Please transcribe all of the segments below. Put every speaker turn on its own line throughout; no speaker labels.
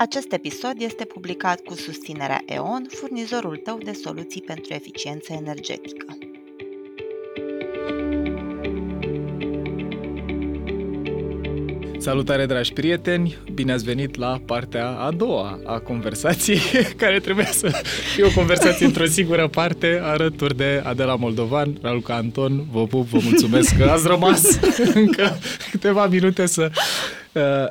Acest episod este publicat cu susținerea EON, furnizorul tău de soluții pentru eficiență energetică.
Salutare, dragi prieteni! Bine ați venit la partea a doua a conversației, care trebuie să fie o conversație într-o singură parte, alături de Adela Moldovan, Raluca Anton. Vă pup, vă mulțumesc că ați rămas încă câteva minute să uh,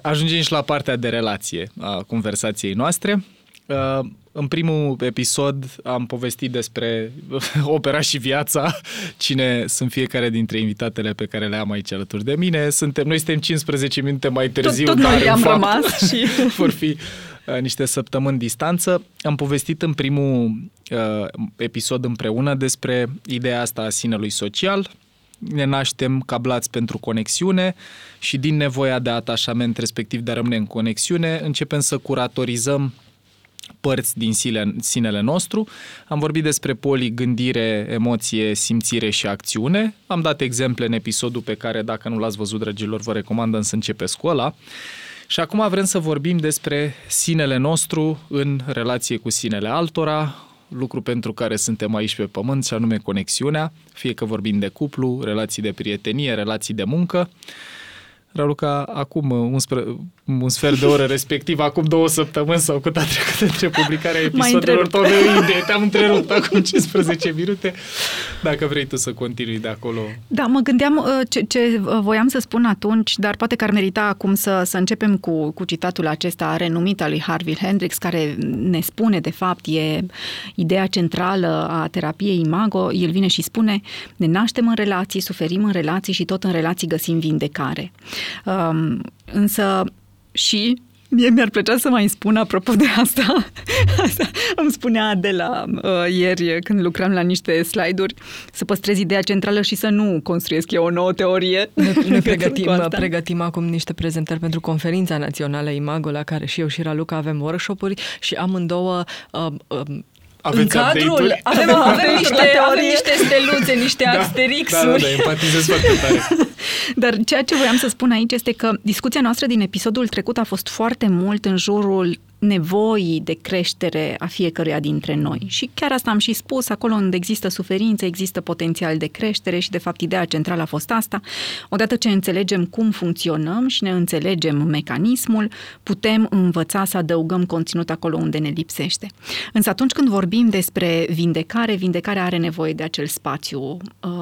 ajungem și la partea de relație a conversației noastre. Uh, în primul episod am povestit despre opera și viața, cine sunt fiecare dintre invitatele pe care le am aici alături de mine. Suntem, noi suntem 15 minute mai târziu,
tot, tot
dar
noi am
fapt,
rămas și...
vor fi uh, niște săptămâni distanță. Am povestit în primul uh, episod împreună despre ideea asta a sinelui social, ne naștem cablați pentru conexiune și din nevoia de atașament, respectiv de a rămâne în conexiune, începem să curatorizăm părți din sine, sinele nostru. Am vorbit despre poli, gândire, emoție, simțire și acțiune. Am dat exemple în episodul pe care, dacă nu l-ați văzut, dragilor, vă recomandăm să începeți cu ăla. Și acum vrem să vorbim despre sinele nostru în relație cu sinele altora, lucru pentru care suntem aici pe pământ, și anume conexiunea, fie că vorbim de cuplu, relații de prietenie, relații de muncă. Raluca, acum un, spre, un sfert de oră, respectiv acum două săptămâni sau cât a trecut între publicarea episodelor tale idee. Te-am întrerupt acum 15 minute. Dacă vrei tu să continui de acolo.
Da, mă gândeam uh, ce, ce voiam să spun atunci, dar poate că ar merita acum să, să începem cu, cu citatul acesta renumit al lui Harvey Hendrix, care ne spune, de fapt, e ideea centrală a terapiei Imago. El vine și spune, ne naștem în relații, suferim în relații și tot în relații găsim vindecare. Um, însă și Mie mi-ar plăcea să mai spun, apropo de asta, asta îmi spunea de la uh, ieri când lucram la niște slide-uri, să păstrez ideea centrală și să nu construiesc eu o nouă teorie.
Ne, ne pregătim, pregătim acum niște prezentări pentru conferința națională Imago, la care și eu și Raluca avem workshop-uri și amândouă uh, uh,
aveți
în cadrul avem, avem, niște, avem niște steluțe, niște da, asterixuri.
Da, da, da, empatizez foarte tare.
Dar ceea ce voiam să spun aici este că discuția noastră din episodul trecut a fost foarte mult în jurul nevoii de creștere a fiecăruia dintre noi. Și chiar asta am și spus, acolo unde există suferință, există potențial de creștere și, de fapt, ideea centrală a fost asta. Odată ce înțelegem cum funcționăm și ne înțelegem mecanismul, putem învăța să adăugăm conținut acolo unde ne lipsește. Însă atunci când vorbim despre vindecare, vindecarea are nevoie de acel spațiu uh,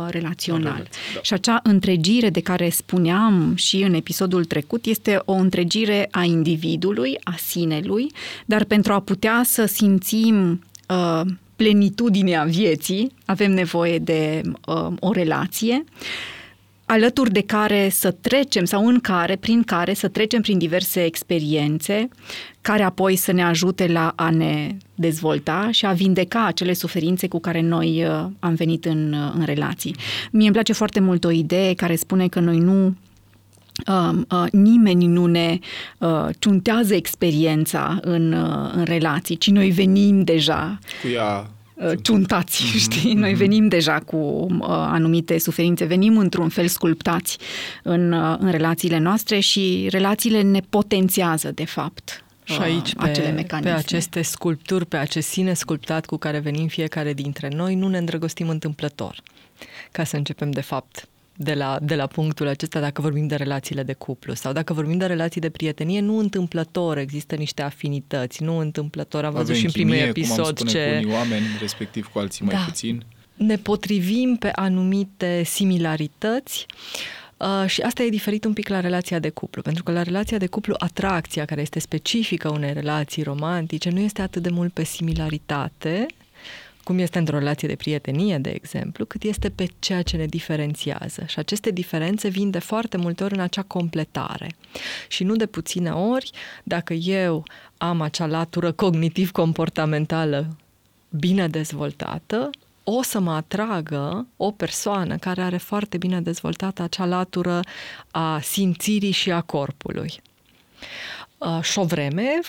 relațional. Da. Și acea întregire de care spuneam și în episodul trecut este o întregire a individului, a sinelui, dar pentru a putea să simțim uh, plenitudinea vieții, avem nevoie de uh, o relație alături de care să trecem sau în care, prin care să trecem prin diverse experiențe care apoi să ne ajute la a ne dezvolta și a vindeca acele suferințe cu care noi uh, am venit în, uh, în relații. Mie îmi place foarte mult o idee care spune că noi nu Uh, uh, nimeni nu ne uh, ciuntează experiența în, uh, în relații, ci noi venim deja
cu ea
uh, ciuntați, mm-hmm, știi? Noi mm-hmm. venim deja cu uh, anumite suferințe, venim într-un fel sculptați în, uh, în relațiile noastre și relațiile ne potențiază, de fapt,
și aici, pe, acele pe aceste sculpturi, pe acest sine sculptat cu care venim fiecare dintre noi, nu ne îndrăgostim întâmplător. Ca să începem, de fapt, de la, de la punctul acesta dacă vorbim de relațiile de cuplu sau dacă vorbim de relații de prietenie, nu întâmplător există niște afinități, nu întâmplător. Am văzut și în primul episod cum am
ce... cu unii oameni, respectiv cu alții mai
da.
puțin.
Ne potrivim pe anumite similarități Uh, și asta e diferit un pic la relația de cuplu, pentru că la relația de cuplu atracția care este specifică unei relații romantice nu este atât de mult pe similaritate, cum este într-o relație de prietenie, de exemplu, cât este pe ceea ce ne diferențiază. Și aceste diferențe vin de foarte multe ori în acea completare. Și nu de puține ori, dacă eu am acea latură cognitiv-comportamentală bine dezvoltată, o să mă atragă o persoană care are foarte bine dezvoltată acea latură a simțirii și a corpului. Uh, și o vreme,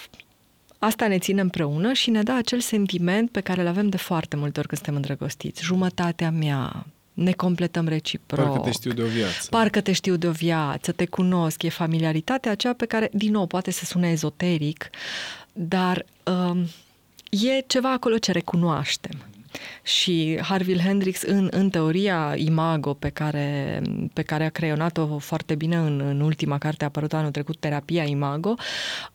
Asta ne ține împreună și ne dă acel sentiment pe care îl avem de foarte multe ori când suntem îndrăgostiți. Jumătatea mea, ne completăm reciproc.
Parcă te știu de o viață.
Parcă te știu de o viață, te cunosc, e familiaritatea aceea pe care, din nou, poate să sune ezoteric, dar um, e ceva acolo ce recunoaștem. Și Harville Hendrix, în, în teoria Imago, pe care, pe care a creionat-o foarte bine în, în ultima carte apărut anul trecut, Terapia Imago,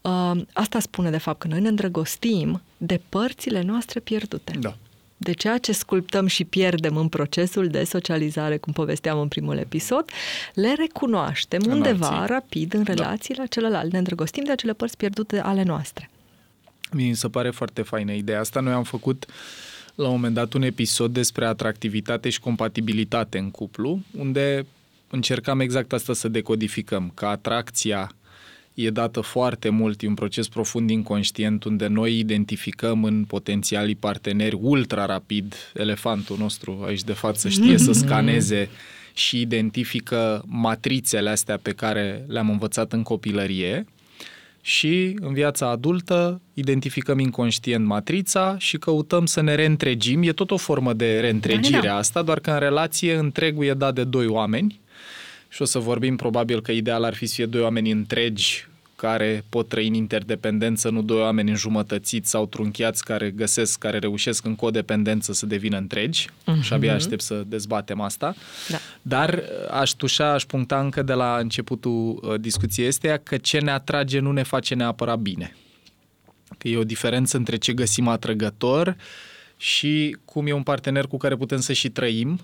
uh, asta spune de fapt că noi ne îndrăgostim de părțile noastre pierdute.
Da.
De ceea ce sculptăm și pierdem în procesul de socializare, cum povesteam în primul episod, le recunoaștem
În
undeva
alții.
rapid în
Da.
relații la celălalt. Ne îndrăgostim de acele părți pierdute ale noastre.
Mi se pare foarte faină ideea asta. Noi am făcut la un moment dat un episod despre atractivitate și compatibilitate în cuplu, unde încercam exact asta să decodificăm, că atracția e dată foarte mult, e un proces profund inconștient unde noi identificăm în potențialii parteneri ultra rapid, elefantul nostru aici de față știe să scaneze și identifică matrițele astea pe care le-am învățat în copilărie și în viața adultă identificăm inconștient matrița și căutăm să ne reîntregim. E tot o formă de reîntregire
Da, da, da.
asta, doar că în relație întregul e dat de doi oameni și o să vorbim probabil că ideal ar fi să fie doi oameni întregi care pot trăi în interdependență, nu doi oameni înjumătățiți sau trunchiați care găsesc, care reușesc în codependență să devină întregi uh-huh. și abia aștept să dezbatem asta.
Da.
Dar uh, aș tușa, aș puncta încă de la începutul uh, discuției este că ce ne atrage nu ne face neapărat bine. Că e o diferență între ce găsim atrăgător și cum e un partener cu care putem să și trăim.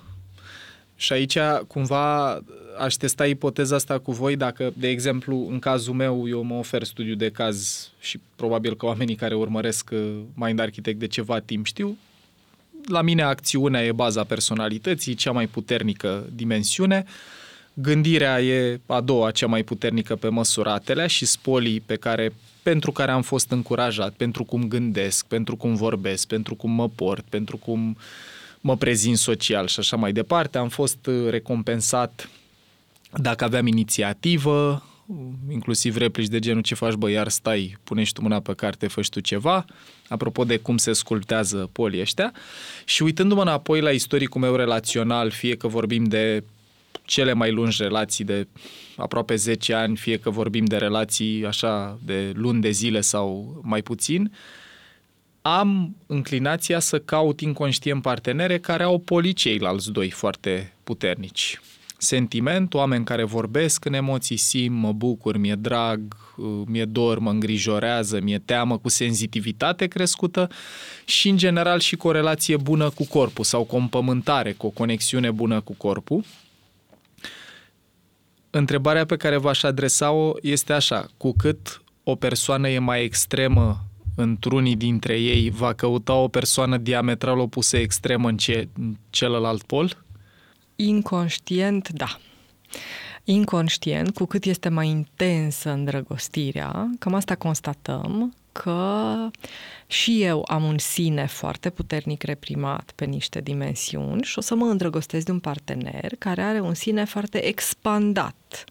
Și aici, cumva, aș testa ipoteza asta cu voi dacă, de exemplu, în cazul meu, eu mă ofer studiu de caz și probabil că oamenii care urmăresc uh, Mind Architect de ceva timp știu, la mine acțiunea e baza personalității, cea mai puternică dimensiune. Gândirea e a doua, cea mai puternică pe măsuratelea și spolii pe care, pentru care am fost încurajat, pentru cum gândesc, pentru cum vorbesc, pentru cum mă port, pentru cum mă prezint social și așa mai departe. Am fost uh, recompensat dacă aveam inițiativă, inclusiv replici de genul ce faci bă, iar stai, pune și tu mâna pe carte, fă și tu ceva, apropo de cum se sculptează polii ăștia. Și uitându-mă înapoi la istoricul meu relațional, fie că vorbim de cele mai lungi relații de aproape 10 ani, fie că vorbim de relații așa de luni de zile sau mai puțin, am înclinația să caut inconștient partenere care au polii ceilalți doi foarte puternici. Sentiment, oameni care vorbesc în emoții, simt, mă bucur, mi-e drag, mi-e dor, mă îngrijorează, mi-e teamă, cu senzitivitate crescută și, în general, și cu o relație bună cu corpul sau cu o împământare, cu o conexiune bună cu corpul. Întrebarea pe care v-aș adresa-o este așa, cu cât o persoană e mai extremă într-unii dintre ei, va căuta o persoană diametral opusă extremă în, ce, în celălalt pol?
Inconștient, da. Inconștient, cu cât este mai intensă îndrăgostirea, cam asta constatăm, că și eu am un sine foarte puternic reprimat pe niște dimensiuni și o să mă îndrăgostesc de un partener care are un sine foarte expandat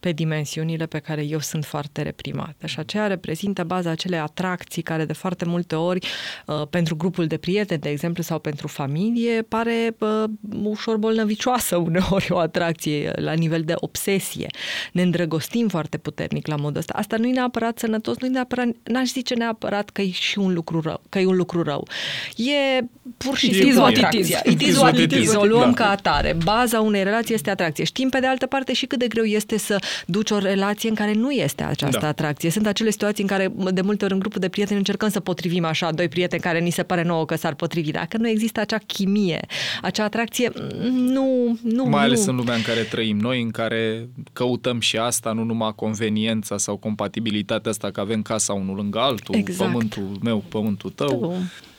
pe dimensiunile pe care eu sunt foarte reprimată. Și aceea reprezintă baza acelei atracții care de foarte multe ori uh, pentru grupul de prieteni, de exemplu, sau pentru familie, pare uh, ușor bolnăvicioasă uneori o atracție la nivel de obsesie. Ne îndrăgostim foarte puternic la modul ăsta. Asta nu e neapărat sănătos, nu e neapărat, n-aș zice neapărat că e și un lucru rău, că e un lucru rău. E pur și
E
simplu
bine.
atracția. It is
It
what
is
it
what it
is.
is.
O luăm
Da.
ca atare. Baza unei relații este atracție. Știm pe de altă parte și cât de greu este să duci o relație în care nu este această
Da.
atracție. Sunt acele situații în care de multe ori în grupul de prieteni încercăm să potrivim așa doi prieteni care ni se pare nouă că s-ar potrivi. Dacă nu există acea chimie, acea atracție, nu, nu,
Mai ales
nu.
în lumea în care trăim noi, în care căutăm și asta, nu numai conveniența sau compatibilitatea asta, că avem casa unul lângă altul,
Exact.
pământul meu, pământul tău.
Tu,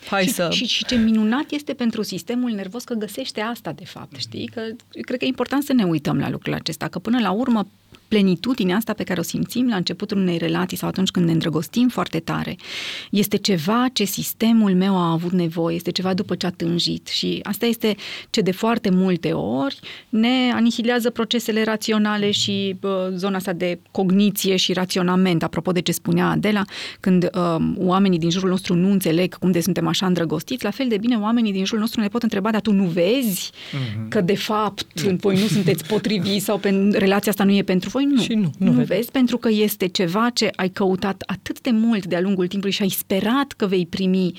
Hai
și,
să...
și, și ce minunat este pentru sistemul nervos că găsește asta, de fapt, știi? Că eu cred că e important să ne uităm la lucrul acesta, că până la urmă plenitudinea asta pe care o simțim la începutul unei relații sau atunci când ne îndrăgostim foarte tare, este ceva ce sistemul meu a avut nevoie, este ceva după ce a tânjit și asta este ce de foarte multe ori ne anihilează procesele raționale și uh, zona asta de cogniție și raționament, apropo de ce spunea Adela, când uh, oamenii din jurul nostru nu înțeleg cum de suntem așa îndrăgostiți, la fel de bine oamenii din jurul nostru ne pot întreba, dar tu nu vezi
Mhm.
că de fapt voi nu sunteți potriviți sau pe, relația asta nu e pentru voi nu.
Și nu, nu
nu
vezi.
vezi, pentru că este ceva ce ai căutat atât de mult de-a lungul timpului și ai sperat că vei primi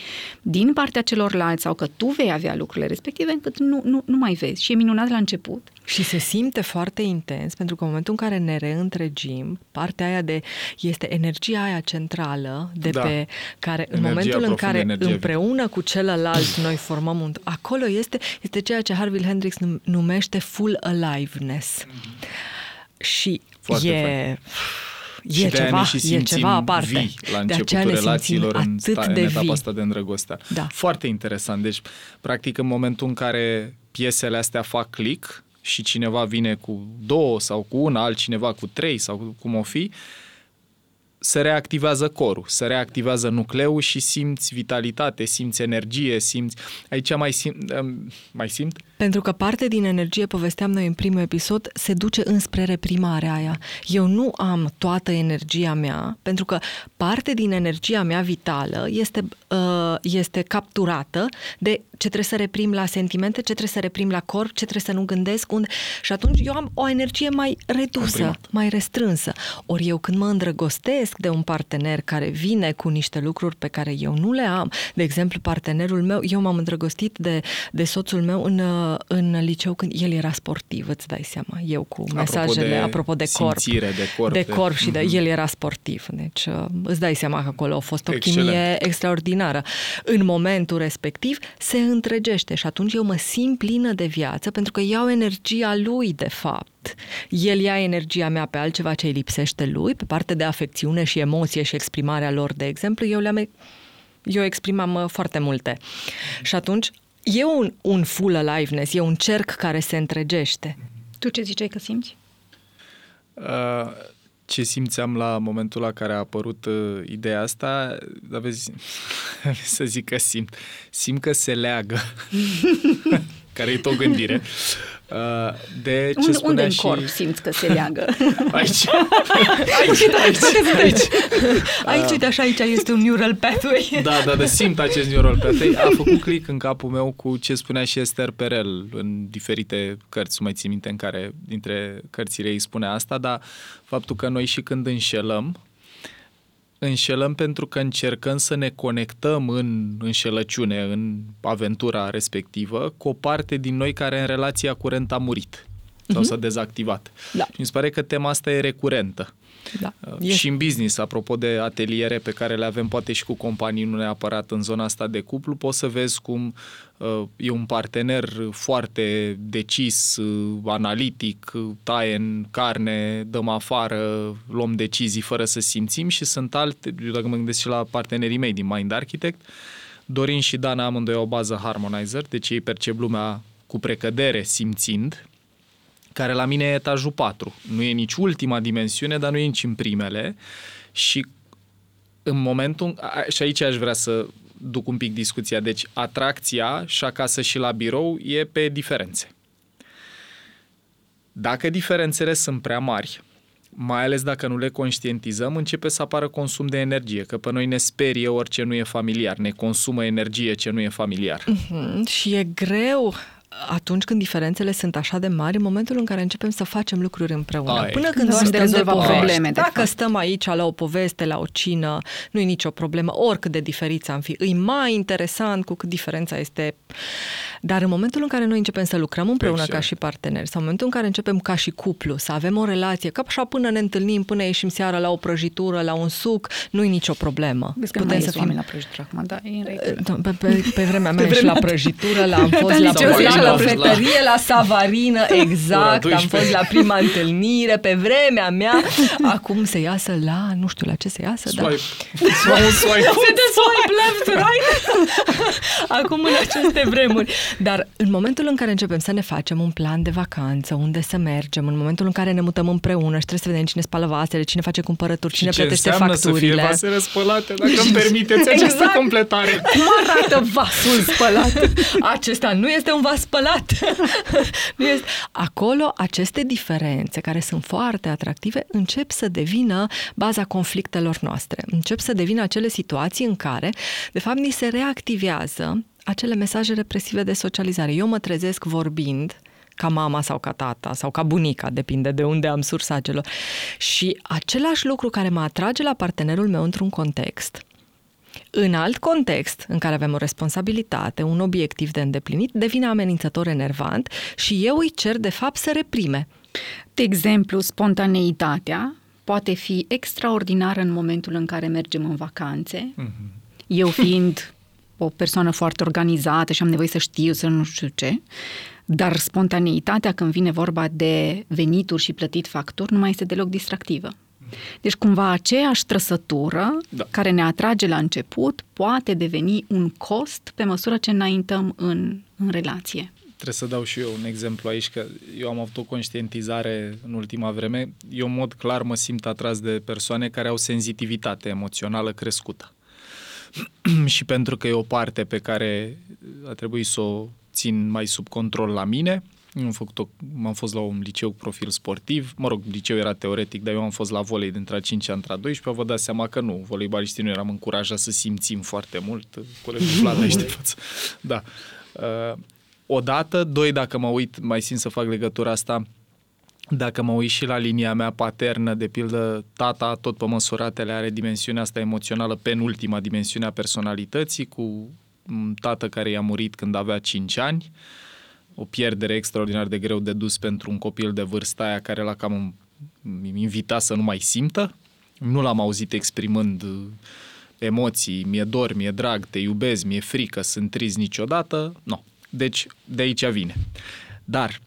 din partea celorlalți sau că tu vei avea lucrurile respective, încât nu, nu, nu mai vezi. Și e minunat la început.
Și se simte foarte intens, pentru că în momentul în care ne reîntregim, partea aia de este energia aia centrală de
Da.
pe care în
Energia
momentul în
profundă,
care
energia
împreună cu celălalt noi formăm un acolo este este ceea ce Harville Hendrix num- numește full aliveness. Și
Foarte
e
fain.
E
și de-aia
ceva,
ne și
e
simțim
ceva aparte.
vii la
De aceea
începutul
ne simțim
relațiilor în,
atât
sta, în
de
etapa
vii.
asta de îndrăgostea.
Da.
Foarte interesant. Deci, practic, în momentul în care piesele astea fac click și cineva vine cu două sau cu una, altcineva cu trei sau cum o fi, se reactivează corul, se reactivează nucleul și simți vitalitate, simți energie, simți... Aici mai simt... Mai simt?
Pentru că parte din energie, povesteam noi în primul episod, se duce înspre reprimarea aia. Eu nu am toată energia mea, pentru că parte din energia mea vitală este, uh, este capturată de ce trebuie să reprim la sentimente, ce trebuie să reprim la corp, ce trebuie să nu gândesc. Unde... Și atunci eu am o energie mai redusă,
Comprimat.
mai restrânsă. Ori eu când mă îndrăgostesc de un partener care vine cu niște lucruri pe care eu nu le am, de exemplu partenerul meu, eu m-am îndrăgostit de, de soțul meu în, uh, în liceu când el era sportiv, îți dai seama, eu cu
Apropo
mesajele
de
apropo de corp.
simțire, de corp,
De
de-
corp și de,
Mhm.
el era sportiv, deci uh, îți dai seama că acolo a fost o
Excelent.
chimie extraordinară. În momentul respectiv se întregește și atunci eu mă simt plină de viață pentru că iau energia lui de fapt. El ia energia mea pe altceva ce îi lipsește lui, pe parte de afecțiune și emoție și exprimarea lor, de exemplu, eu le-am eu exprimam uh, foarte multe. Și atunci e un, un full aliveness, e un cerc care se întregește.
Tu ce ziceai că simți?
Uh, ce simțeam la momentul la care a apărut uh, ideea asta, dar vezi, să zic că simt. Simt că se leagă, care e tot gândire, uh, de ce
unde,
spunea
unde în
și...
corp simți că se leagă?
Aici, aici, aici, aici.
Aici, uite așa, aici este un neural pathway.
Da, da, da, simt acest neural pathway. A făcut click în capul meu cu ce spunea și Esther Perel în diferite cărți, nu mai țin minte în care dintre cărțile ei spunea asta, dar faptul că noi și când înșelăm, înșelăm pentru că încercăm să ne conectăm în înșelăciune, în aventura respectivă, cu o parte din noi care în relația curent a murit sau s-a dezactivat.
Da.
Și mi se pare că tema asta e recurentă.
Da.
Uh, Și în business, apropo de ateliere pe care le avem poate și cu companii, nu neapărat în zona asta de cuplu, poți să vezi cum uh, e un partener foarte decis, uh, analitic, uh, taie în carne, dăm afară, luăm decizii fără să simțim și sunt alte, eu dacă mă gândesc și la partenerii mei din Mind Architect, Dorin și Dana amândoi au o bază harmonizer, deci ei percep lumea cu precădere, simțind, care la mine e etajul 4. Nu e nici ultima dimensiune, dar nu e nici în primele. Și în momentul... a- Și aici aș vrea să duc un pic discuția. Deci atracția și șacasă și la birou e pe diferențe. Dacă diferențele sunt prea mari, mai ales dacă nu le conștientizăm, începe să apară consum de energie, că pe noi ne sperie orice nu e familiar, ne consumă energie ce nu e familiar.
Mhm, Și e greu atunci când diferențele sunt așa de mari, în momentul în care începem să facem lucruri împreună.
Ai.
Până
Când
când
avem de
stăm de
rezolvat
povești.
probleme, de
Dacă
fapt.
stăm aici la o poveste, la o cină, nu e nicio problemă, oricât de diferiți am fi. E mai interesant cu cât diferența este... Dar în momentul în care noi începem să lucrăm împreună
Excelent.
ca și parteneri, sau în momentul în care începem ca și cuplu, să avem o relație, ca așa până ne întâlnim, până ieșim seara la o prăjitură, la un suc, nu e nicio problemă.
Vezi că nu mai ies oameni la prăjitură acum, da, e în regulă.
pe, pe, pe vremea mea pe și la prăjitură, la, am fost
Pe
la,
liceu,
prăjitură,
la-
la prăjitărie, la savarină, exact,
Ora
am
12.
fost la prima întâlnire, pe vremea mea, acum se iasă la, nu știu la ce se iasă, dar...
Swipe, swipe, swipe.
Se de swipe left, right. Acum în aceste vremuri. Dar în momentul în care începem să ne facem un plan de vacanță, unde să mergem, în momentul în care ne mutăm împreună și trebuie să vedem cine spală vasele, cine face cumpărături, cine
și ce
plătește
înseamnă
facturile.
să fie vase răspălate, dacă îmi permiteți această
Exact.
completare.
Cum arată vasul spălat? Acesta nu este un vas spălat. nu este. Acolo, aceste diferențe, care sunt foarte atractive, încep să devină baza conflictelor noastre. Încep să devină acele situații în care, de fapt, ni se reactivează acele mesaje represive de socializare. Eu mă trezesc vorbind ca mama sau ca tata sau ca bunica, depinde de unde am sursa celor. Și același lucru care mă atrage la partenerul meu într-un context, în alt context, în care avem o responsabilitate, un obiectiv de îndeplinit, devine amenințător enervant și eu îi cer, de fapt, să reprime.
De exemplu, spontaneitatea poate fi extraordinară în momentul în care mergem în vacanțe. Mm-hmm. Eu fiind o persoană foarte organizată și am nevoie să știu, să nu știu ce, dar spontaneitatea când vine vorba de venituri și plătit facturi nu mai este deloc distractivă. Deci cumva aceeași trăsătură da. care ne atrage la început poate deveni un cost pe măsură ce înaintăm în, în relație.
Trebuie să dau și eu un exemplu aici, că eu am avut o conștientizare în ultima vreme. Eu, în mod clar, mă simt atras de persoane care au senzitivitate emoțională crescută. și pentru că e o parte pe care a trebuit să o țin mai sub control la mine, eu am, făcut o, am fost la un liceu profil sportiv, mă rog, liceu era teoretic, dar eu am fost la volei dintre a 5 ani a 12 vă dați seama că nu, voleibaliștii nu eram încurajat să simțim foarte mult, colegul Vlad aici de față. Da. Uh, odată, doi, dacă mă uit, mai simt să fac legătura asta, dacă mă uit și la linia mea paternă, de pildă, tata tot pe măsuratele are dimensiunea asta emoțională, penultima dimensiune a personalității, cu un tată care i-a murit când avea 5 ani, o pierdere extraordinar de greu de dus pentru un copil de vârsta aia care l-a cam invitat să nu mai simtă. Nu l-am auzit exprimând uh, emoții, mi-e dor, mi-e drag, te iubesc, mi-e frică, sunt trist niciodată. Nu. Deci, de aici vine. Dar,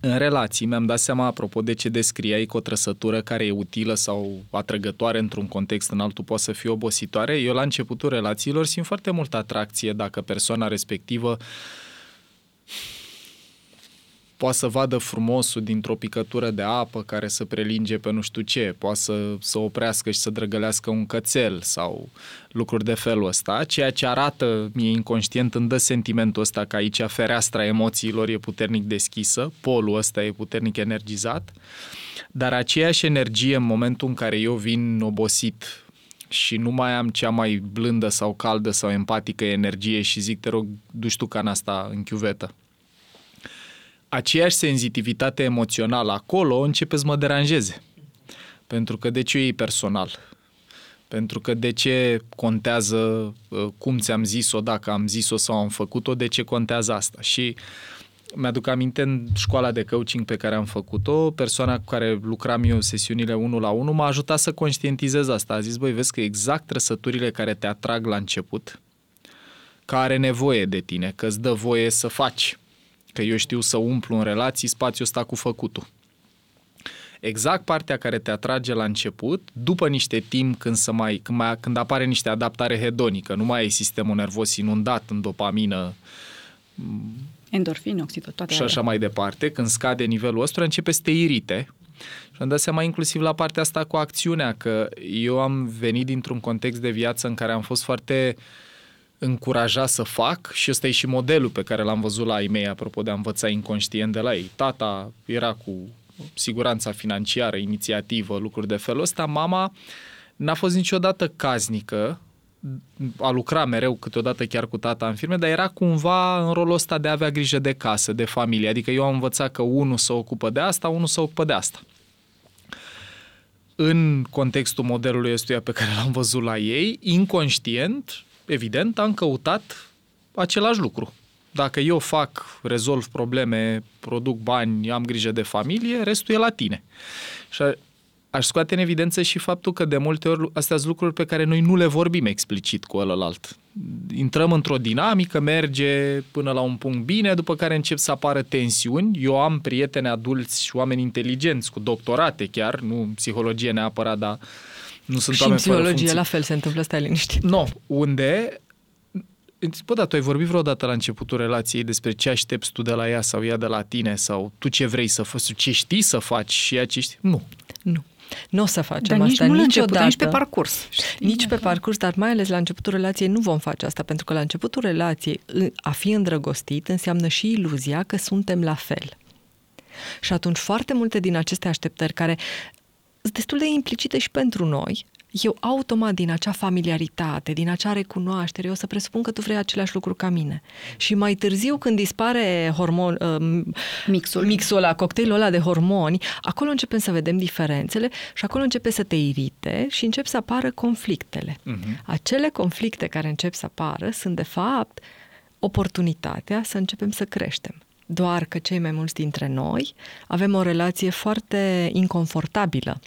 în relații, mi-am dat seama, apropo de ce descriai cu o trăsătură care e utilă sau atrăgătoare într-un context în altul poate să fie obositoare, eu la începutul relațiilor simt foarte multă atracție dacă persoana respectivă poate să vadă frumosul dintr-o picătură de apă care să prelinge pe nu știu ce, poate să, să oprească și să drăgălească un cățel sau lucruri de felul ăsta, ceea ce arată mie inconștient îmi dă sentimentul ăsta că aici fereastra emoțiilor e puternic deschisă, polul ăsta e puternic energizat, dar aceeași energie în momentul în care eu vin obosit și nu mai am cea mai blândă sau caldă sau empatică energie și zic, te rog, duci tu cana asta în chiuvetă aceeași senzitivitate emoțională acolo începe să mă deranjeze. Pentru că de ce e personal? Pentru că de ce contează uh, cum ți-am zis-o, dacă am zis-o sau am făcut-o, de ce contează asta? Și mi-aduc aminte în școala de coaching pe care am făcut-o, persoana cu care lucram eu sesiunile 1 la 1 m-a ajutat să conștientizez asta. A zis, băi, vezi că exact trăsăturile care te atrag la început, care are nevoie de tine, că îți dă voie să faci, Că eu știu să umplu în relații spațiul ăsta cu făcutul. Exact partea care te atrage la început, după niște timp când, să mai, când, mai, când apare niște adaptare hedonică, nu mai ai sistemul nervos inundat în dopamină,
endorfin, oxidot, toate
Și așa alea. mai departe, când scade nivelul ăsta, începe să te irite. Și am dat seama inclusiv la partea asta cu acțiunea, că eu am venit dintr-un context de viață în care am fost foarte uh, încuraja să fac și ăsta e și modelul pe care l-am văzut la ei mei, apropo de a învăța inconștient de la ei. Tata era cu siguranța financiară, inițiativă, lucruri de felul ăsta. Mama n-a fost niciodată caznică, a lucra mereu câteodată chiar cu tata în firme, dar era cumva în rolul ăsta de a avea grijă de casă, de familie. Adică eu am învățat că unul se ocupă de asta, unul se ocupă de asta. În contextul modelului ăstuia pe care l-am văzut la ei, inconștient, evident, am căutat același lucru. Dacă eu fac, rezolv probleme, produc bani, am grijă de familie, restul e la tine. Și aș scoate în evidență și faptul că de multe ori astea sunt lucruri pe care noi nu le vorbim explicit cu ălălalt. Intrăm într-o dinamică, merge până la un punct bine, după care încep să apară tensiuni. Eu am prieteni adulți și oameni inteligenți, cu doctorate chiar, nu psihologie neapărat, dar nu sunt
și
oameni
în psihologie la fel se întâmplă, stai liniștit.
Nu, no, unde Bă, da, tu ai vorbit vreodată la începutul relației despre ce aștepți tu de la ea sau ea de la tine sau tu ce vrei să faci, ce știi să faci și ea ce știi? Nu.
Nu. Nu o să facem
dar
asta
nici nu
niciodată.
Început, nici pe parcurs.
Nici pe parcurs, dar mai ales la începutul relației nu vom face asta, pentru că la începutul relației a fi îndrăgostit înseamnă și iluzia că suntem la fel. Și atunci foarte multe din aceste așteptări care sunt destul de implicite și pentru noi, eu automat din acea familiaritate, din acea recunoaștere, eu o să presupun că tu vrei același lucru ca mine. Și mai târziu, când dispare hormon, uh,
Mixul.
mixul ăla, cocktailul ăla de hormoni, acolo începem să vedem diferențele și acolo începe să te irite și încep să apară conflictele.
Mhm.
Acele conflicte care încep să apară sunt, de fapt, oportunitatea să începem să creștem. Doar că cei mai mulți dintre noi avem o relație foarte inconfortabilă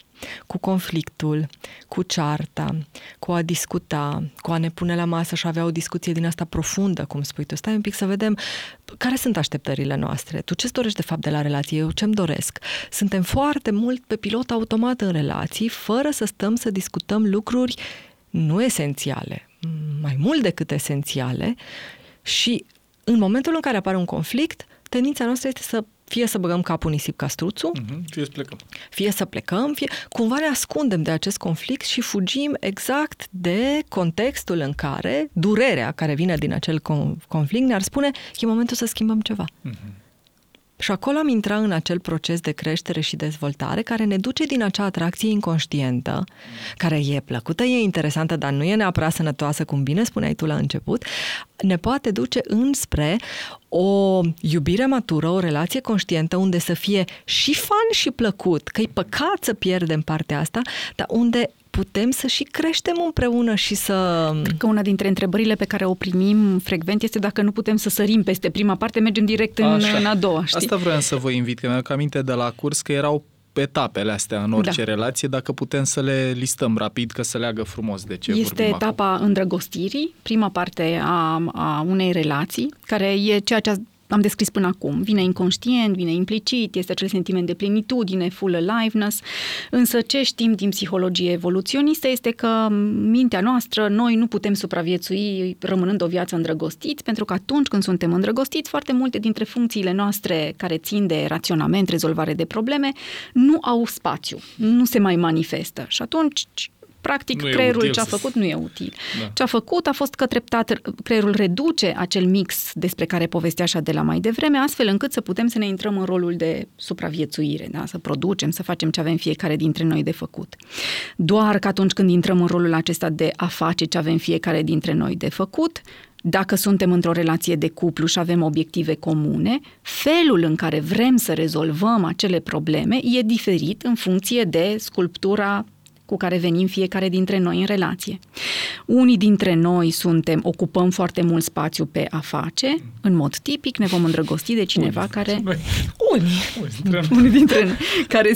cu conflictul, cu cearta, cu a discuta, cu a ne pune la masă și a avea o discuție din asta profundă, cum spui tu. Stai un pic să vedem care sunt așteptările noastre. Tu ce-ți dorești de fapt de la relație? Eu ce-mi doresc? Suntem foarte mult pe pilot automat în relații, fără să stăm să discutăm lucruri nu esențiale, mai mult decât esențiale și în momentul în care apare un conflict, tendința noastră este să fie să băgăm capul în nisip ca struțul,
Mhm. Fie să plecăm.
fie să plecăm, fie cumva ne ascundem de acest conflict și fugim exact de contextul în care durerea care vine din acel con- conflict ne-ar spune e momentul să schimbăm ceva.
Mhm.
Și acolo am intrat în acel proces de creștere și dezvoltare care ne duce din acea atracție inconștientă, care e plăcută, e interesantă, dar nu e neapărat sănătoasă, cum bine spuneai tu la început, ne poate duce înspre o iubire matură, o relație conștientă unde să fie și fan și plăcut, că e păcat să pierdem partea asta, dar unde putem să și creștem împreună și să...
Că una dintre întrebările pe care o primim frecvent este dacă nu putem să sărim peste prima parte, mergem direct în,
Așa.
în a doua, știi?
Asta vreau să vă invit, că mi-am aminte de la curs că erau etapele astea în orice
Da.
relație, dacă putem să le listăm rapid, că să leagă frumos de ce
este
vorbim acum.
etapa îndrăgostirii, prima parte a, a unei relații, care e ceea ce am descris până acum. Vine inconștient, vine implicit, este acel sentiment de plenitudine, full aliveness, însă ce știm din psihologie evoluționistă este că mintea noastră, noi nu putem supraviețui rămânând o viață îndrăgostiți, pentru că atunci când suntem îndrăgostiți, foarte multe dintre funcțiile noastre care țin de raționament, rezolvare de probleme, nu au spațiu, nu se mai manifestă. Și atunci practic
Nu e
creierul
util
ce a
să-
făcut nu e util.
Da.
Ce a făcut a fost că treptat creierul reduce acel mix despre care povestea așa de la mai devreme, astfel încât să putem să ne intrăm în rolul de supraviețuire, da? să producem, să facem ce avem fiecare dintre noi de făcut. Doar că atunci când intrăm în rolul acesta de a face ce avem fiecare dintre noi de făcut, dacă suntem într-o relație de cuplu și avem obiective comune, felul în care vrem să rezolvăm acele probleme e diferit în funcție de sculptura cu care venim fiecare dintre noi în relație. Unii dintre noi suntem, ocupăm foarte mult spațiu pe a face, în mod tipic ne vom îndrăgosti de cineva care...
Unii.
Unii dintre noi care,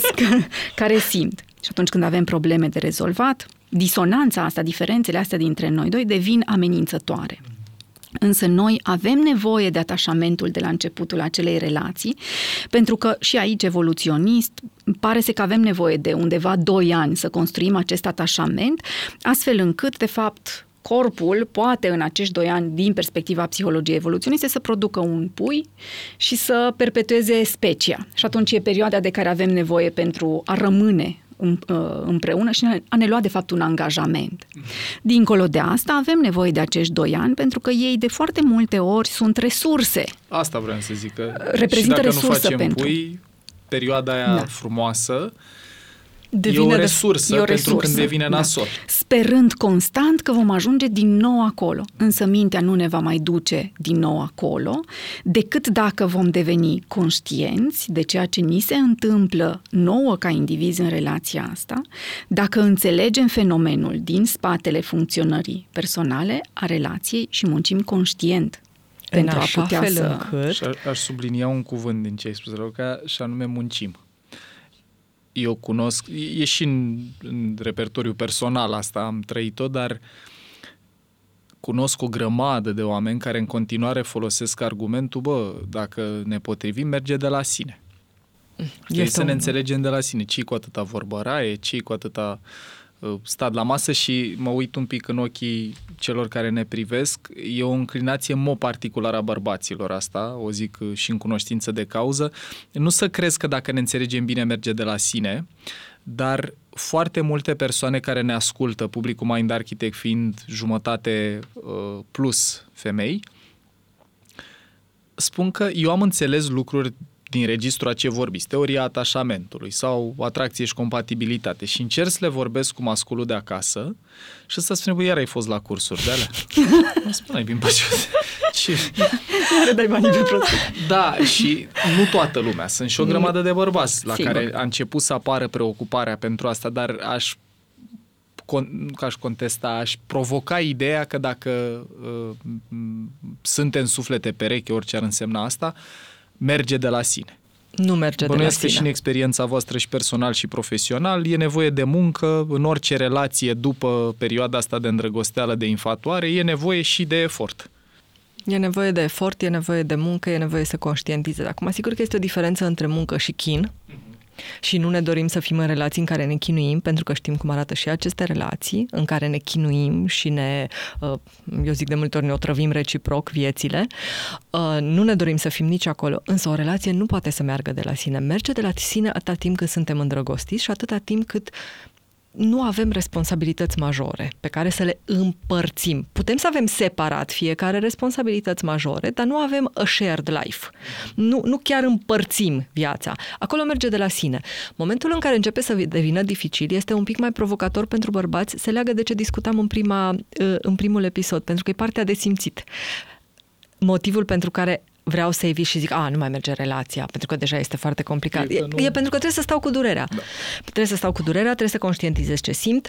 care simt. Și atunci când avem probleme de rezolvat, disonanța asta, diferențele astea dintre noi doi devin amenințătoare. Însă noi avem nevoie de atașamentul de la începutul acelei relații, pentru că și aici evoluționist pare să că avem nevoie de undeva 2 ani să construim acest atașament, astfel încât, de fapt, corpul poate în acești doi ani, din perspectiva psihologiei evoluționiste, să producă un pui și să perpetueze specia. Și atunci e perioada de care avem nevoie pentru a rămâne împreună și a ne lua de fapt un angajament. Dincolo de asta avem nevoie de acești doi ani pentru că ei de foarte multe ori sunt resurse.
Asta vreau să zic. Că
Reprezintă
și dacă
resursă
nu facem
pentru.
pui, perioada aia
Da.
frumoasă
Devine
e o
de-
resursă,
e o
pentru
resursă,
când devine
da.
nasol.
Sperând constant că vom ajunge din nou acolo. Însă mintea nu ne va mai duce din nou acolo, decât dacă vom deveni conștienți de ceea ce ni se întâmplă nouă ca indivizi în relația asta, dacă înțelegem fenomenul din spatele funcționării personale a relației și muncim conștient
În
pentru a
așa
putea
fel
să...
încât
Și a- aș sublinia un cuvânt din ce ai spus, Răuca, și anume muncim. Eu cunosc, e și în, în repertoriu personal asta, am trăit-o, dar cunosc o grămadă de oameni care în continuare folosesc argumentul, bă, dacă ne potrivim, merge de la sine. Știi,
Este
să ne
un-
înțelegem de la sine. ce cu atâta vorbăraie, ce cu atâta uh, stat la masă și mă uit un pic în ochii celor care ne privesc. E o înclinație mo particulară a bărbaților asta, o zic uh, și în cunoștință de cauză. Nu să crezi că dacă ne înțelegem bine merge de la sine, dar foarte multe persoane care ne ascultă, publicul Mind Architect fiind jumătate uh, plus femei, spun că eu am înțeles lucruri din registru a ce vorbiți, teoria atașamentului sau atracție și compatibilitate și încerc să le vorbesc cu masculul de acasă și ăsta spune, băi, iar ai fost la cursuri de alea? Mă spune, bine, ce...
Iar dai banii pe prostit.
Da, și nu toată lumea. Sunt și o grămadă de bărbați la
Sigur.
care a început să apară preocuparea pentru asta, dar aș con- nu că aș contesta, aș provoca ideea că dacă uh, m- suntem suflete pereche, orice ar însemna asta, merge de la sine.
Nu merge de la
Bănuiesc că
sine.
și în experiența voastră și personal și profesional e nevoie de muncă în orice relație după perioada asta de îndrăgosteală, de infatuare, e nevoie și de efort.
E nevoie de efort, e nevoie de muncă, e nevoie să conștientizeze. Acum, sigur că este o diferență între muncă și chin și nu ne dorim să fim în relații în care ne chinuim, pentru că știm cum arată și aceste relații, în care ne chinuim și ne, uh, eu zic de multe ori, ne otrăvim reciproc viețile. Uh, Nu ne dorim să fim nici acolo, însă o relație nu poate să meargă de la sine. Merge de la sine atâta timp cât suntem îndrăgostiți și atâta timp cât nu avem responsabilități majore pe care să le împărțim. Putem să avem separat fiecare responsabilități majore, dar nu avem a shared life. Nu, nu chiar împărțim viața. Acolo merge de la sine. Momentul în care începe să devină dificil este un pic mai provocator pentru bărbați, se leagă de ce discutam în, prima, în primul episod, pentru că e partea de simțit. Motivul pentru care vreau să evit și zic, a, nu mai merge relația, pentru că deja este foarte complicat.
E
E,
că nu-
e pentru că trebuie să stau cu durerea. Da. Trebuie să stau cu durerea, trebuie să conștientizez ce simt,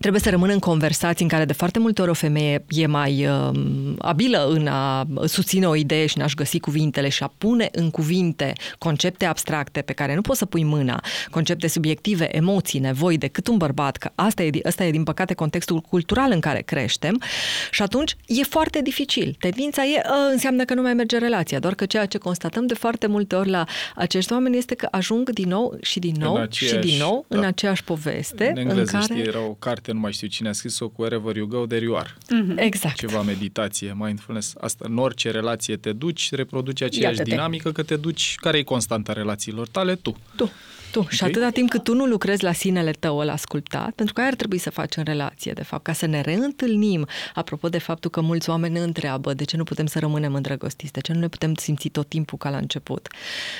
Trebuie să rămân în conversații în care de foarte multe ori o femeie e mai uh, abilă în a susține o idee și în a-și găsi cuvintele și a pune în cuvinte concepte abstracte pe care nu poți să pui mâna, concepte subiective, emoții, nevoi, decât un bărbat, că asta e, asta e din păcate contextul cultural în care creștem și atunci e foarte dificil. Tendința e, uh, înseamnă că nu mai merge relația, doar că ceea ce constatăm de foarte multe ori la acești oameni este că ajung din nou și din nou
În
și
aceeași-
din nou
da.
în aceeași poveste
În engleză,
în care...
știi, era o carte, nu mai știu cine a scris-o, cu Wherever You Go, There You Are.
Exact.
Ceva meditație, mindfulness. Asta, în orice relație te duci, reproduci aceeași
Iată-te.
dinamică că te duci. Care e constanta relațiilor tale? Tu.
Tu. Tu. Și atâta timp cât tu nu lucrezi la sinele tău ăla ascultat, pentru că aia ar trebui să faci în relație, de fapt, ca să ne reîntâlnim. Apropo de faptul că mulți oameni ne întreabă de ce nu putem să rămânem îndrăgostiți, de ce nu ne putem simți tot timpul ca la început.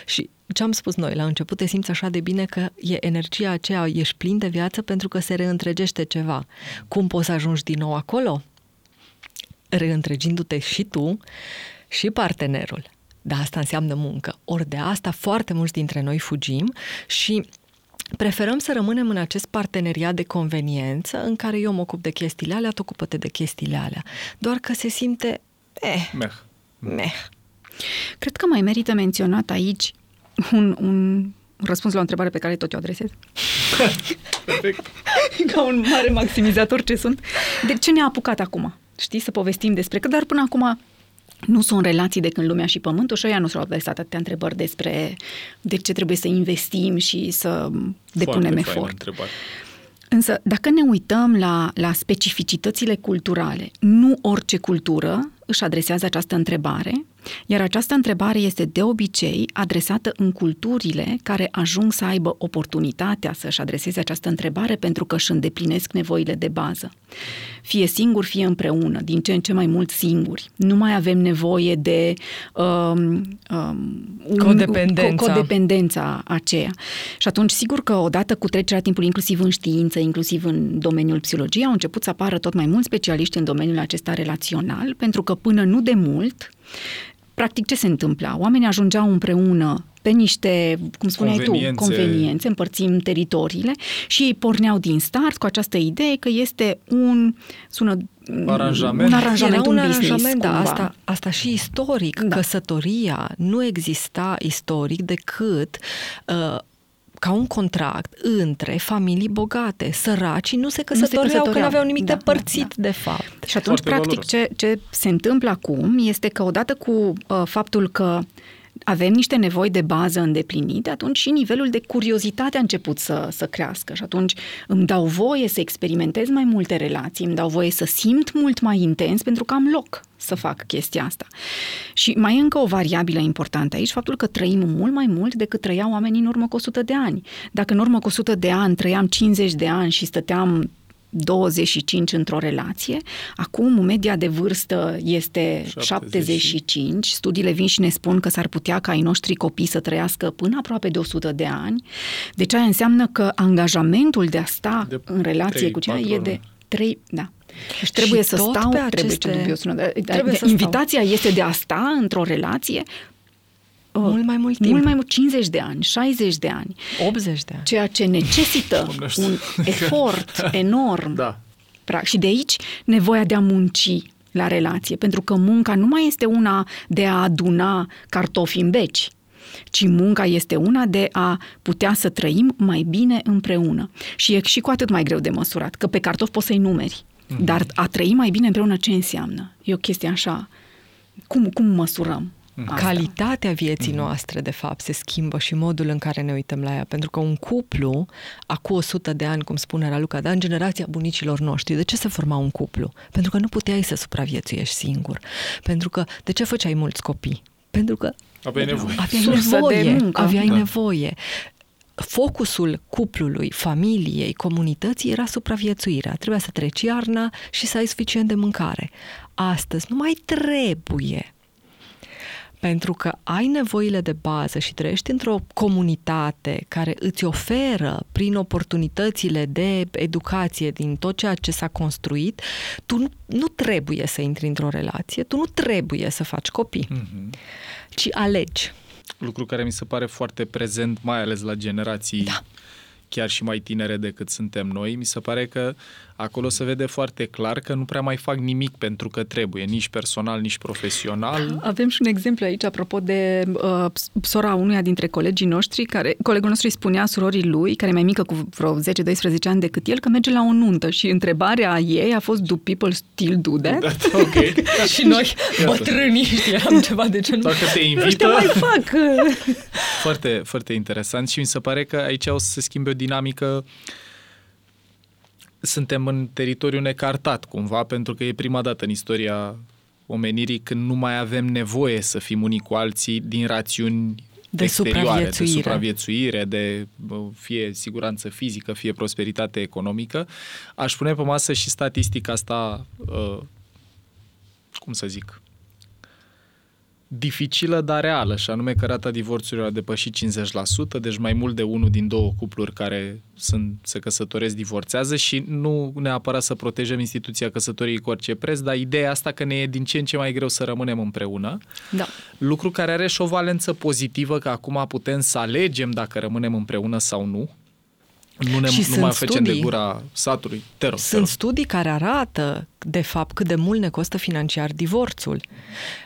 Și ce am spus noi, la început te simți așa de bine că e energia aceea, ești plin de viață pentru că se reîntregește ceva. Cum poți să ajungi din nou acolo? Reîntregindu-te și tu și partenerul. Dar asta înseamnă muncă. Ori de asta foarte mulți dintre noi fugim și preferăm să rămânem în acest parteneriat de conveniență în care eu mă ocup de chestiile alea, tu ocupă-te de chestiile alea. Doar că se simte, eh,
Meh.
meh.
Cred că mai merită menționat aici un, un răspuns la o întrebare pe care tot o adresez.
Perfect.
Ca un mare maximizator ce sunt. De ce ne-a apucat acum? Știi, să povestim despre că, dar până acum nu sunt relații de când lumea și pământul și ăia nu s-au adresat atâtea întrebări despre de ce trebuie să investim și să depunem
Foarte faină
efort.
întrebare.
Însă, dacă ne uităm la, la specificitățile culturale, nu orice cultură își adresează această întrebare, iar această întrebare este de obicei adresată în culturile care ajung să aibă oportunitatea să-și adreseze această întrebare pentru că își îndeplinesc nevoile de bază. Fie singur, fie împreună, din ce în ce mai mult singuri. Nu mai avem nevoie de um, um, un-
Codependența.
co- codependența aceea. Și atunci, sigur că odată cu trecerea timpului, inclusiv în știință, inclusiv în domeniul psihologiei, au început să apară tot mai mulți specialiști în domeniul acesta relațional, pentru că până nu de mult, practic ce se întâmpla? Oamenii ajungeau împreună pe niște, cum spuneai
Conveniențe.
tu, conveniențe, împărțim teritoriile și ei porneau din start cu această idee că este un, sună,
Aranjament.
un aranjament,
Era un,
un business,
aranjament, da,
cumva.
asta, asta și istoric.
Da.
Da. Căsătoria nu exista istoric decât uh, ca un contract între familii bogate. Săracii nu se căsătoreau, când
căsătoreau.
aveau nimic
Da,
de părțit,
da, da.
de fapt.
Și atunci,
Foarte
practic, ce, ce se întâmplă acum este că odată cu uh, faptul că avem niște nevoi de bază îndeplinite, atunci și nivelul de curiozitate a început să, să crească și atunci îmi dau voie să experimentez mai multe relații, îmi dau voie să simt mult mai intens pentru că am loc să fac chestia asta. Și mai e încă o variabilă importantă aici, faptul că trăim mult mai mult decât trăiau oamenii în urmă cu 100 de ani. Dacă în urmă cu 100 de ani trăiam 50 de ani și stăteam 25 într-o relație. Acum media de vârstă este
70.
75. Studiile vin și ne spun că s-ar putea ca ai noștri copii să trăiască până aproape de 100 de ani. Deci aia înseamnă că angajamentul de a sta
De
în relație
trei,
cu cineva
patru
e de
luni.
3, da. Deci trebuie
Și
să
tot
stau,
pe
trebuie
aceste-
ce dubios sună, dar- dar-
Trebuie să
invitația este de a sta într-o relație uh,
Mult mai mult timp.
mult mai mult 50 de ani, 60 de ani,
80 de ani.
ceea ce necesită
Doamne ajută.
un efort enorm.
Da.
Practic. Și de aici nevoia de a munci la relație, pentru că munca nu mai este una de a aduna cartofi în beci, ci munca este una de a putea să trăim mai bine împreună. Și e și cu atât mai greu de măsurat, că pe cartofi poți să-i numeri,
Mhm.
dar a trăi mai bine împreună ce înseamnă? E o chestie așa. Cum, cum măsurăm?
Mhm.
Asta?
Calitatea vieții noastre, de fapt, se schimbă și modul în care ne uităm la ea. Pentru că un cuplu, acum 100 de ani, cum spune Raluca, dar în generația bunicilor noștri, de ce se forma un cuplu? Pentru că nu puteai să supraviețuiești singur. Pentru că, de ce făceai mulți copii? Pentru că
Aveai nevoie.
aveai
Sursă de
nevoie.
muncă.
Aveai
Da.
nevoie. Focusul cuplului, familiei, comunității era supraviețuirea. Trebuia să treci iarna și să ai suficient de mâncare. Astăzi nu mai trebuie pentru că ai nevoile de bază și trăiești într-o comunitate care îți oferă prin oportunitățile de educație din tot ceea ce s-a construit, tu nu, nu trebuie să intri într-o relație, tu nu trebuie să faci copii,
Mhm.
ci alegi.
Lucru care mi se pare foarte prezent, mai ales la generații
Da.
chiar și mai tinere decât suntem noi. Mi se pare că acolo se vede foarte clar că nu prea mai fac nimic pentru că trebuie, nici personal, nici profesional.
Avem și un exemplu aici, apropo de uh, sora unuia dintre colegii noștri, care colegul nostru îi spunea surorii lui, care e mai mică cu vreo 10-12 ani decât el, că merge la o nuntă și întrebarea ei a fost Do people still do that?
ok.
și noi,
Iată.
bătrânii, știam ceva de genul.
Dacă te
Ăștia
invită,
mai fac! uh,
foarte, foarte interesant și mi se pare că aici o să se schimbe o dinamică suntem în teritoriu necartat cumva, pentru că e prima dată în istoria omenirii când nu mai avem nevoie să fim unii cu alții din rațiuni
De
exterioare, de
supraviețuire.
supraviețuire, de bă, fie siguranță fizică, fie prosperitate economică. Aș pune pe masă și statistica asta, uh, cum să zic, dificilă, dar reală, și anume că rata divorțurilor a depășit 50%, deci mai mult de unul din două cupluri care sunt, se căsătoresc divorțează și nu neapărat să protejăm instituția căsătoriei cu orice preț, dar ideea asta că ne e din ce în ce mai greu să rămânem împreună,
Da.
lucru care are și o valență pozitivă, că acum putem să alegem dacă rămânem împreună sau nu. Nu, ne,
Și
nu
sunt
mai facem de
studii.
gura satului. Te rog, te
Sunt
rog.
studii care arată, de fapt, cât de mult ne costă financiar divorțul.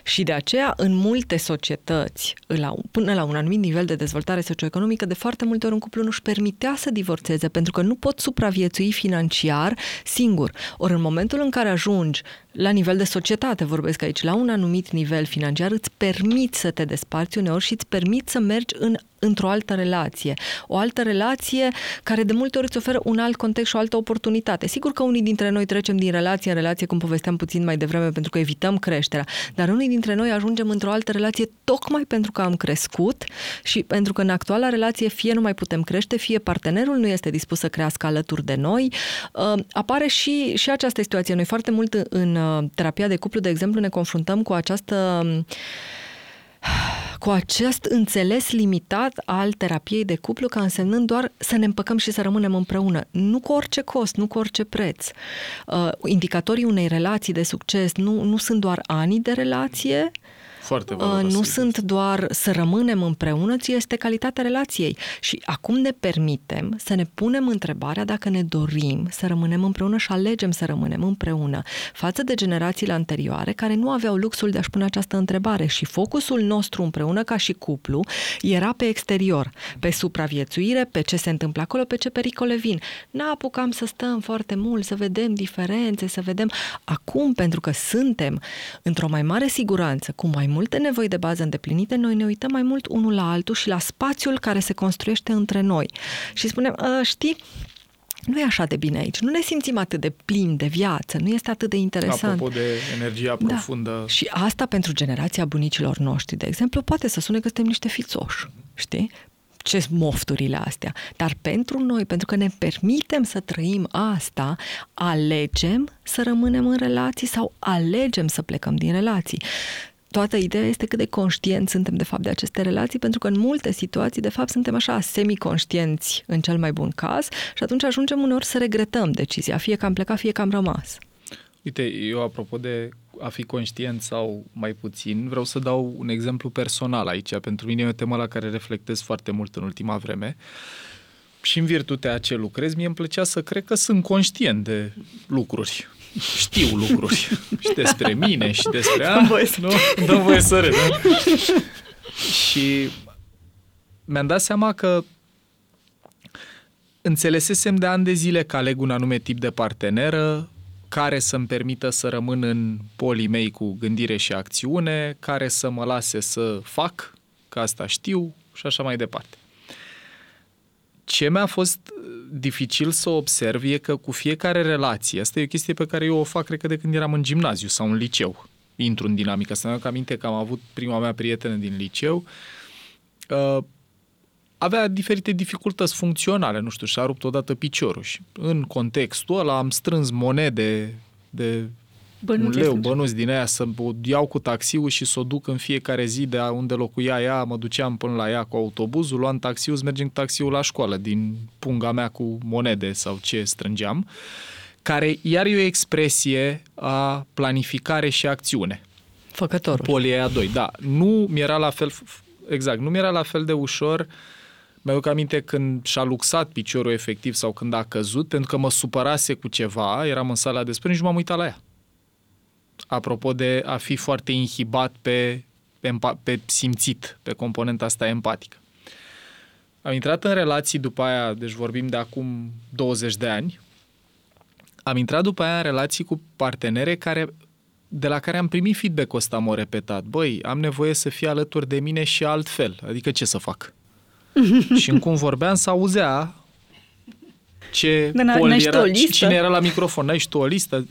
Și de aceea, în multe societăți, la, până la un anumit nivel de dezvoltare socioeconomică, de foarte multe ori un cuplu nu-și permitea să divorțeze, pentru că nu pot supraviețui financiar singur. Ori în momentul în care ajungi la nivel de societate, vorbesc aici, la un anumit nivel financiar, îți permiți să te desparți uneori și îți permiți să mergi în, într-o altă relație. O altă relație care de multe ori îți oferă un alt context și o altă oportunitate. Sigur că unii dintre noi trecem din relație în relație, cum povesteam puțin mai devreme, pentru că evităm creșterea, dar unii dintre noi ajungem într-o altă relație tocmai pentru că am crescut și pentru că în actuala relație fie nu mai putem crește, fie partenerul nu este dispus să crească alături de noi. Uh, Apare și, și această situație. Noi foarte mult în uh, terapia de cuplu, de exemplu, ne confruntăm cu această um, cu acest înțeles limitat al terapiei de cuplu ca însemnând doar să ne împăcăm și să rămânem împreună. Nu cu orice cost, nu cu orice preț. Uh, indicatorii unei relații de succes nu, nu sunt doar ani de relație,
Foarte
Uh,
valoros.
nu sunt doar să rămânem împreună, ci este calitatea relației. Și acum ne permitem să ne punem întrebarea dacă ne dorim să rămânem împreună și alegem să rămânem împreună, față de generațiile anterioare care nu aveau luxul de a-și pune această întrebare și focusul nostru împreună ca și cuplu era pe exterior, pe supraviețuire, pe ce se întâmplă acolo, pe ce pericole vin. N-apucam să stăm foarte mult, să vedem diferențe, să vedem acum, pentru că suntem într-o mai mare siguranță, cu mai multe nevoi de bază îndeplinite, noi ne uităm mai mult unul la altul și la spațiul care se construiește între noi. Și spunem, "A, știi, nu e așa de bine aici, nu ne simțim atât de plini de viață, nu este atât de interesant.
Apropo de energia
Da.
profundă.
Și asta pentru generația bunicilor noștri, de exemplu, poate să sune că suntem niște fițoși, știi? ce mofturile astea. Dar pentru noi, pentru că ne permitem să trăim asta, alegem să rămânem în relații sau alegem să plecăm din relații toată ideea este cât de conștienți suntem de fapt de aceste relații, pentru că în multe situații, de fapt, suntem așa semi-conștienți în cel mai bun caz și atunci ajungem uneori să regretăm decizia, fie că am plecat, fie că am rămas.
Uite, eu apropo de a fi conștient sau mai puțin, vreau să dau un exemplu personal aici. Pentru mine e o temă la care reflectez foarte mult în ultima vreme. Și în virtutea ce lucrez, mie îmi plăcea să cred că sunt conștient de lucruri. Știu lucruri și despre mine și despre...
Dă-mi voie să...
Nu? Dă voie să râd. și mi-am dat seama că înțelesesem de ani de zile că aleg un anume tip de parteneră, care să-mi permită să rămân în polii mei cu gândire și acțiune, care să mă lase să fac, că asta știu și așa mai departe. Ce mi-a fost dificil să observ e că cu fiecare relație, asta e o chestie pe care eu o fac, cred că de când eram în gimnaziu sau în liceu, intru în dinamică. Să mi aminte că am avut prima mea prietenă din liceu, uh, avea diferite dificultăți funcționale, nu știu, și-a rupt odată piciorul și în contextul ăla am strâns monede de bănuți un leu, bănuți din aia să o iau cu taxiul și să o duc în fiecare zi de unde locuia ea, mă duceam până la ea cu autobuzul, luam taxiul, mergem cu taxiul la școală, din punga mea cu monede sau ce strângeam, care iar e o expresie a planificare și acțiune.
Făcătorul.
Polia 2, da. Nu mi era la fel, exact, nu mi era la fel de ușor uh, mi-aduc aminte când și-a luxat piciorul efectiv sau când a căzut, pentru că mă supărase cu ceva, eram în sala de spune și m-am uitat la ea. Apropo de a fi foarte inhibat pe, pe, pe simțit, pe componenta asta empatică. Am intrat în relații după aia, deci vorbim de acum 20 de ani, am intrat după aia în relații cu partenere care, de la care am primit feedback-ul ăsta, am repetat. Băi, am nevoie să fie alături de mine și altfel. Adică ce să fac? și în cum vorbeam să auzea ce
pol era, o listă?
cine era la microfon. N-ai și tu o listă?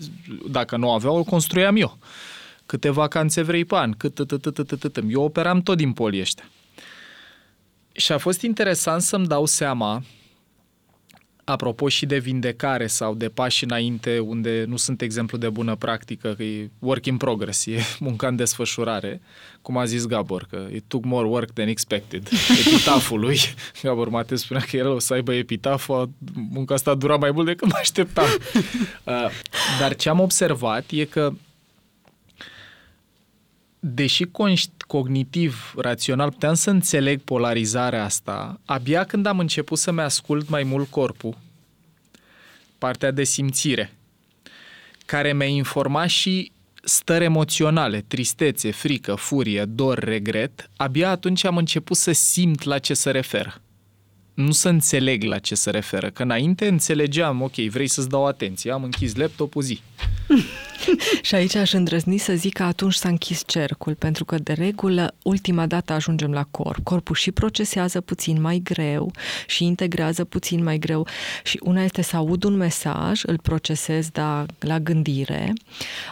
Dacă nu aveau, o construiam eu. Câte vacanțe vrei pe an, cât, Eu operam tot din polii ăștia. Și a fost interesant să-mi dau seama apropo și de vindecare sau de pași înainte unde nu sunt exemplu de bună practică, că e work in progress, e munca în desfășurare, cum a zis Gabor, că it took more work than expected. Epitaful lui, Gabor Mate spunea că el o să aibă epitaful, munca asta dura mai mult decât mă așteptam. Uh, dar ce am observat e că deși conști, cognitiv, rațional, puteam să înțeleg polarizarea asta, abia când am început să-mi ascult mai mult corpul, partea de simțire, care mi-a informat și stări emoționale, tristețe, frică, furie, dor, regret, abia atunci am început să simt la ce se referă. Nu să înțeleg la ce se referă, că înainte înțelegeam, ok, vrei să-ți dau atenție, am închis laptopul zi.
și aici aș îndrăzni să zic că atunci s-a închis cercul, pentru că de regulă ultima dată ajungem la corp. Corpul și procesează puțin mai greu și integrează puțin mai greu. Și una este să aud un mesaj, îl procesez da, la gândire,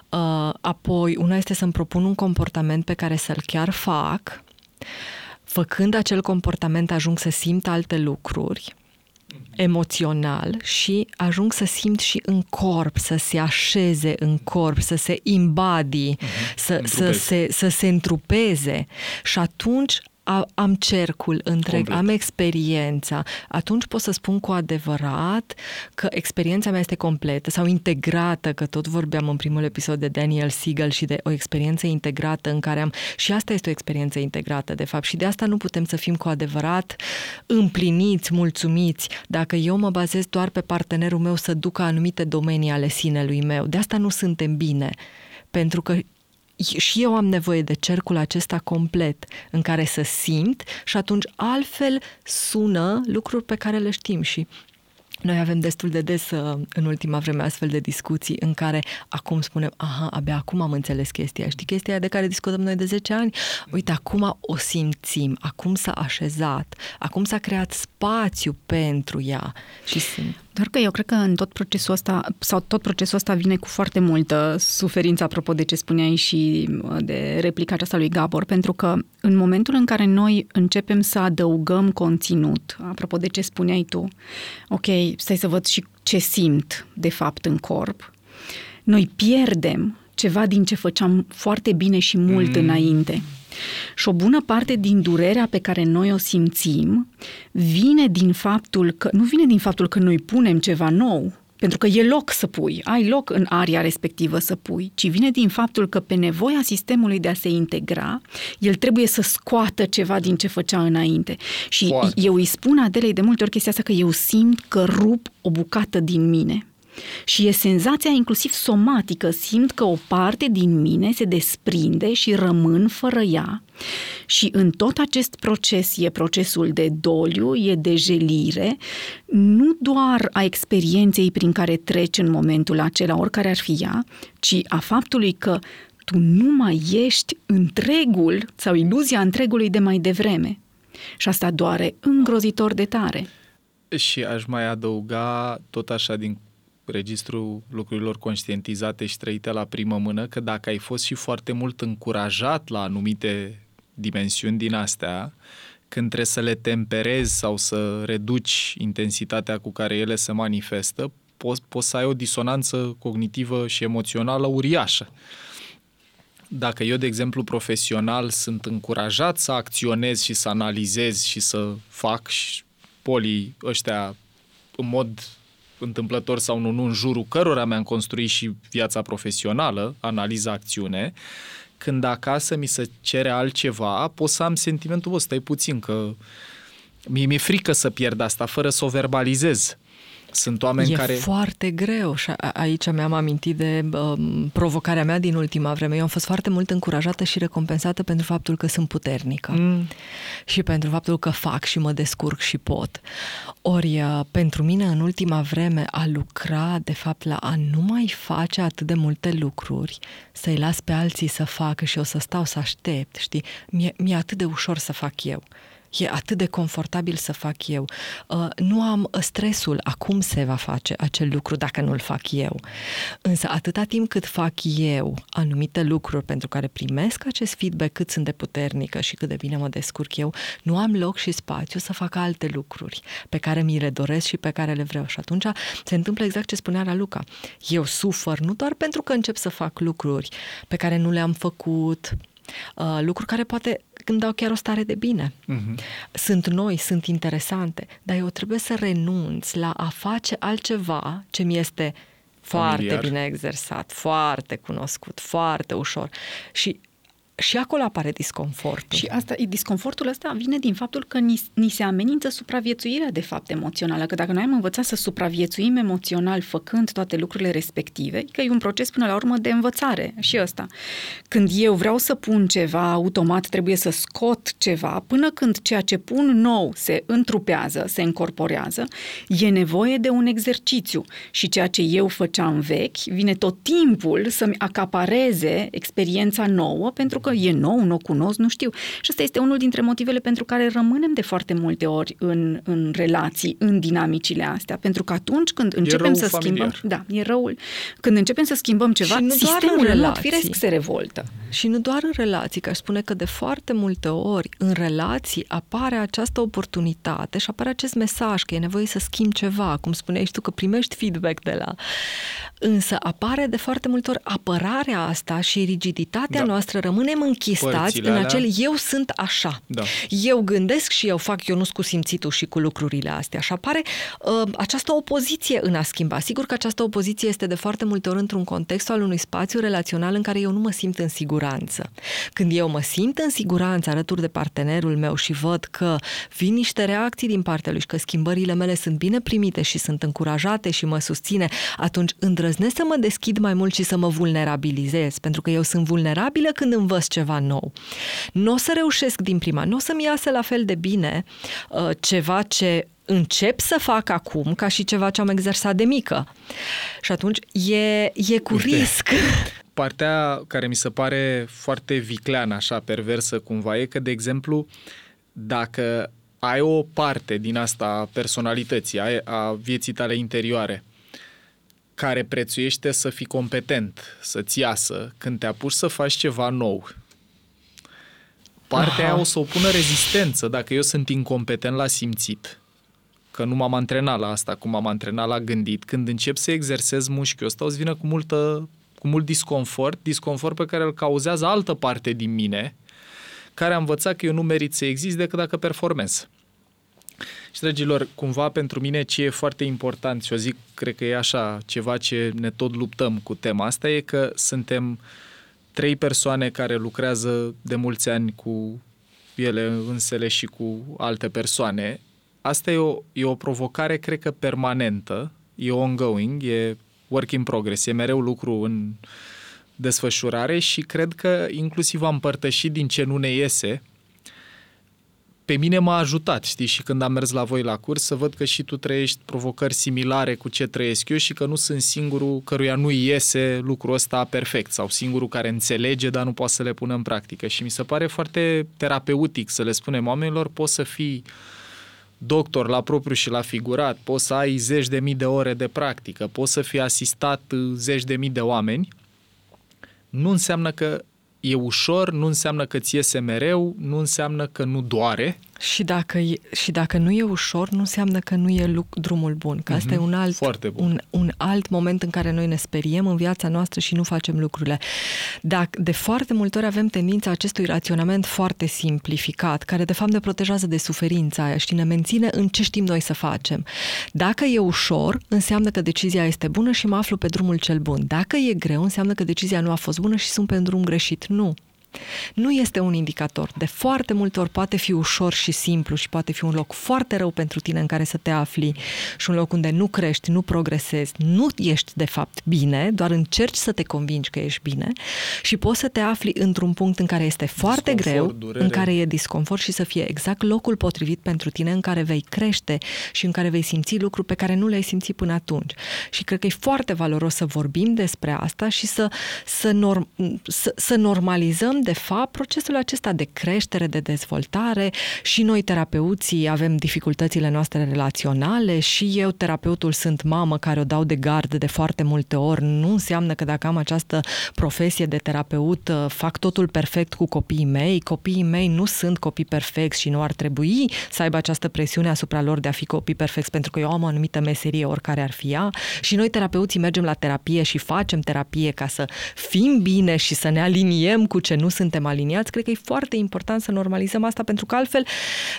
uh, apoi una este să-mi propun un comportament pe care să-l chiar fac, făcând acel comportament ajung să simt alte lucruri, emoțional și ajung să simt și în corp, să se așeze în corp, să se embody, uh-huh. să, să, se, să se întrupeze. Și atunci am cercul întreg, Complet. am experiența, atunci pot să spun cu adevărat că experiența mea este completă sau integrată, că tot vorbeam în primul episod de Daniel Siegel și de o experiență integrată în care am... Și asta este o experiență integrată, de fapt, și de asta nu putem să fim cu adevărat împliniți, mulțumiți, dacă eu mă bazez doar pe partenerul meu să ducă anumite domenii ale sinelui meu. De asta nu suntem bine pentru că și eu am nevoie de cercul acesta complet în care să simt și atunci altfel sună lucruri pe care le știm și noi avem destul de des uh, în ultima vreme astfel de discuții în care acum spunem, aha, abia acum am înțeles chestia. Știi chestia de care discutăm noi de 10 ani? Uite, acum o simțim, acum s-a așezat, acum s-a creat spațiu pentru ea și simt.
Doar că eu cred că în tot procesul ăsta, sau tot procesul ăsta vine cu foarte multă suferință, apropo de ce spuneai și uh, de replica aceasta lui Gabor, pentru că în momentul în care noi începem să adăugăm conținut, apropo de ce spuneai tu, ok, stai să văd și ce simt de fapt în corp, noi pierdem ceva din ce făceam foarte bine și mult mm. înainte. Și o bună parte din durerea pe care noi o simțim vine din faptul că, nu vine din faptul că noi punem ceva nou, pentru că e loc să pui, ai loc în aria respectivă să pui, ci vine din faptul că pe nevoia sistemului de a se integra, el trebuie să scoată ceva din ce făcea înainte. Și Foarte. eu îi spun Adelei de multe ori chestia asta că eu simt că rup o bucată din mine. Și e senzația inclusiv somatică, simt că o parte din mine se desprinde și rămân fără ea. Și în tot acest proces e procesul de doliu, e de jelire, nu doar a experienței prin care treci în momentul acela, oricare ar fi ea, ci a faptului că tu nu mai ești întregul sau iluzia întregului de mai devreme. Și asta doare îngrozitor de tare.
Și aș mai adăuga tot așa din registrul lucrurilor conștientizate și trăite la primă mână, că dacă ai fost și foarte mult încurajat la anumite dimensiuni din astea, când trebuie să le temperezi sau să reduci intensitatea cu care ele se manifestă, poți, poți să ai o disonanță cognitivă și emoțională uriașă. Dacă eu, de exemplu, profesional, sunt încurajat să acționez și să analizez și să fac și polii ăștia în mod întâmplător sau nu, nu în jurul cărora mi-am construit și viața profesională, analiza acțiune, când acasă mi se cere altceva, pot să am sentimentul, bă, stai puțin, că mi-e, mi-e frică să pierd asta, fără să o verbalizez. Sunt oameni
e
care...
E foarte greu și aici mi-am amintit de um, provocarea mea din ultima vreme. Eu am fost foarte mult încurajată și recompensată pentru faptul că sunt puternică mm. și pentru faptul că fac și mă descurc și pot. Ori uh, pentru mine în ultima vreme a lucra de fapt la a nu mai face atât de multe lucruri, să-i las pe alții să facă și o să stau să aștept, știi? Mi-e, mi-e atât de ușor să fac eu e atât de confortabil să fac eu. Uh, nu am stresul acum se va face acel lucru dacă nu-l fac eu. Însă atâta timp cât fac eu anumite lucruri pentru care primesc acest feedback cât sunt de puternică și cât de bine mă descurc eu, nu am loc și spațiu să fac alte lucruri pe care mi le doresc și pe care le vreau. Și atunci se întâmplă exact ce spunea Raluca. Eu sufăr nu doar pentru că încep să fac lucruri pe care nu le-am făcut, uh, lucruri care poate îmi dau chiar o stare de bine. Uh-huh. Sunt noi, sunt interesante, dar eu trebuie să renunț la a face altceva ce mi este foarte Familiar. bine exersat, foarte cunoscut, foarte ușor. Și și acolo apare disconfortul.
Și asta, disconfortul ăsta vine din faptul că ni, ni se amenință supraviețuirea de fapt emoțională, că dacă noi am învățat să supraviețuim emoțional făcând toate lucrurile respective, că e un proces până la urmă de învățare și ăsta. Când eu vreau să pun ceva, automat trebuie să scot ceva, până când ceea ce pun nou se întrupează, se încorporează, e nevoie de un exercițiu și ceea ce eu făceam vechi vine tot timpul să-mi acapareze experiența nouă pentru că e nou, nu o cunosc, nu știu. Și ăsta este unul dintre motivele pentru care rămânem de foarte multe ori în, în relații, în dinamicile astea. Pentru că atunci când începem să familiar. schimbăm... Da, e răul. Când începem să schimbăm ceva, și nu sistemul în mod firesc se revoltă.
Și nu doar în relații, că aș spune că de foarte multe ori în relații apare această oportunitate și apare acest mesaj că e nevoie să schimbi ceva, cum spuneai și tu, că primești feedback de la... Însă apare de foarte multe ori apărarea asta și rigiditatea da. noastră rămânem închistați Părțile în acel alea. eu sunt așa. Da. Eu gândesc și eu fac eu nu cu simțitul și cu lucrurile astea. Și apare uh, această opoziție în a schimba. Sigur că această opoziție este de foarte multe ori într-un context al unui spațiu relațional în care eu nu mă simt în siguranță. Când eu mă simt în siguranță alături de partenerul meu și văd că vin niște reacții din partea lui și că schimbările mele sunt bine primite și sunt încurajate și mă susține, atunci îndrăznesc să mă deschid mai mult și să mă vulnerabilizez, pentru că eu sunt vulnerabilă când învăț ceva nou. Nu o să reușesc din prima, nu o să-mi iasă la fel de bine uh, ceva ce încep să fac acum ca și ceva ce am exersat de mică. Și atunci e, e cu Uite, risc.
Partea care mi se pare foarte vicleană, așa, perversă cumva, e că, de exemplu, dacă ai o parte din asta a personalității, a, a vieții tale interioare, care prețuiește să fii competent, să-ți iasă, când te apuci să faci ceva nou, partea Aha. aia o să o pună rezistență dacă eu sunt incompetent la simțit. Că nu m-am antrenat la asta, cum m-am antrenat la gândit. Când încep să exersez mușchiul ăsta, o să vină cu, multă, cu mult disconfort, disconfort pe care îl cauzează altă parte din mine, care a învățat că eu nu merit să exist decât dacă performez. Și, dragilor, cumva pentru mine ce e foarte important, și o zic, cred că e așa ceva ce ne tot luptăm cu tema asta, e că suntem trei persoane care lucrează de mulți ani cu ele însele și cu alte persoane. Asta e o, e o provocare, cred că, permanentă, e ongoing, e work in progress, e mereu lucru în desfășurare și cred că inclusiv am împărtășit din ce nu ne iese, pe mine m-a ajutat, știi, și când am mers la voi la curs, să văd că și tu trăiești provocări similare cu ce trăiesc eu și că nu sunt singurul căruia nu iese lucrul ăsta perfect sau singurul care înțelege, dar nu poate să le pună în practică. Și mi se pare foarte terapeutic să le spunem oamenilor, poți să fii doctor la propriu și la figurat, poți să ai zeci de mii de ore de practică, poți să fii asistat zeci de mii de oameni, nu înseamnă că e ușor, nu înseamnă că ți iese mereu, nu înseamnă că nu doare.
Și dacă, e, și dacă nu e ușor, nu înseamnă că nu e luc, drumul bun. Că asta mm-hmm. e un alt,
Foarte bun.
Un, un alt moment în care noi ne speriem în viața noastră și nu facem lucrurile. Dacă de foarte multe ori avem tendința acestui raționament foarte simplificat, care de fapt ne protejează de suferința aia și ne menține în ce știm noi să facem. Dacă e ușor, înseamnă că decizia este bună și mă aflu pe drumul cel bun. Dacă e greu, înseamnă că decizia nu a fost bună și sunt pe drum greșit. Nu nu este un indicator. De foarte multe ori poate fi ușor și simplu și poate fi un loc foarte rău pentru tine în care să te afli și un loc unde nu crești, nu progresezi, nu ești de fapt bine, doar încerci să te convingi că ești bine și poți să te afli într-un punct în care este foarte greu, durere. în care e disconfort și să fie exact locul potrivit pentru tine în care vei crește și în care vei simți lucruri pe care nu le-ai simțit până atunci. Și cred că e foarte valoros să vorbim despre asta și să, să, norm, să, să normalizăm de fapt, procesul acesta de creștere, de dezvoltare și noi, terapeuții, avem dificultățile noastre relaționale și eu, terapeutul, sunt mamă care o dau de gard de foarte multe ori. Nu înseamnă că dacă am această profesie de terapeut, uh, fac totul perfect cu copiii mei. Copiii mei nu sunt copii perfecți și nu ar trebui să aibă această presiune asupra lor de a fi copii perfecți, pentru că eu am o anumită meserie, oricare ar fi ea. Și noi, terapeuții, mergem la terapie și facem terapie ca să fim bine și să ne aliniem cu ce nu suntem aliniați, cred că e foarte important să normalizăm asta, pentru că altfel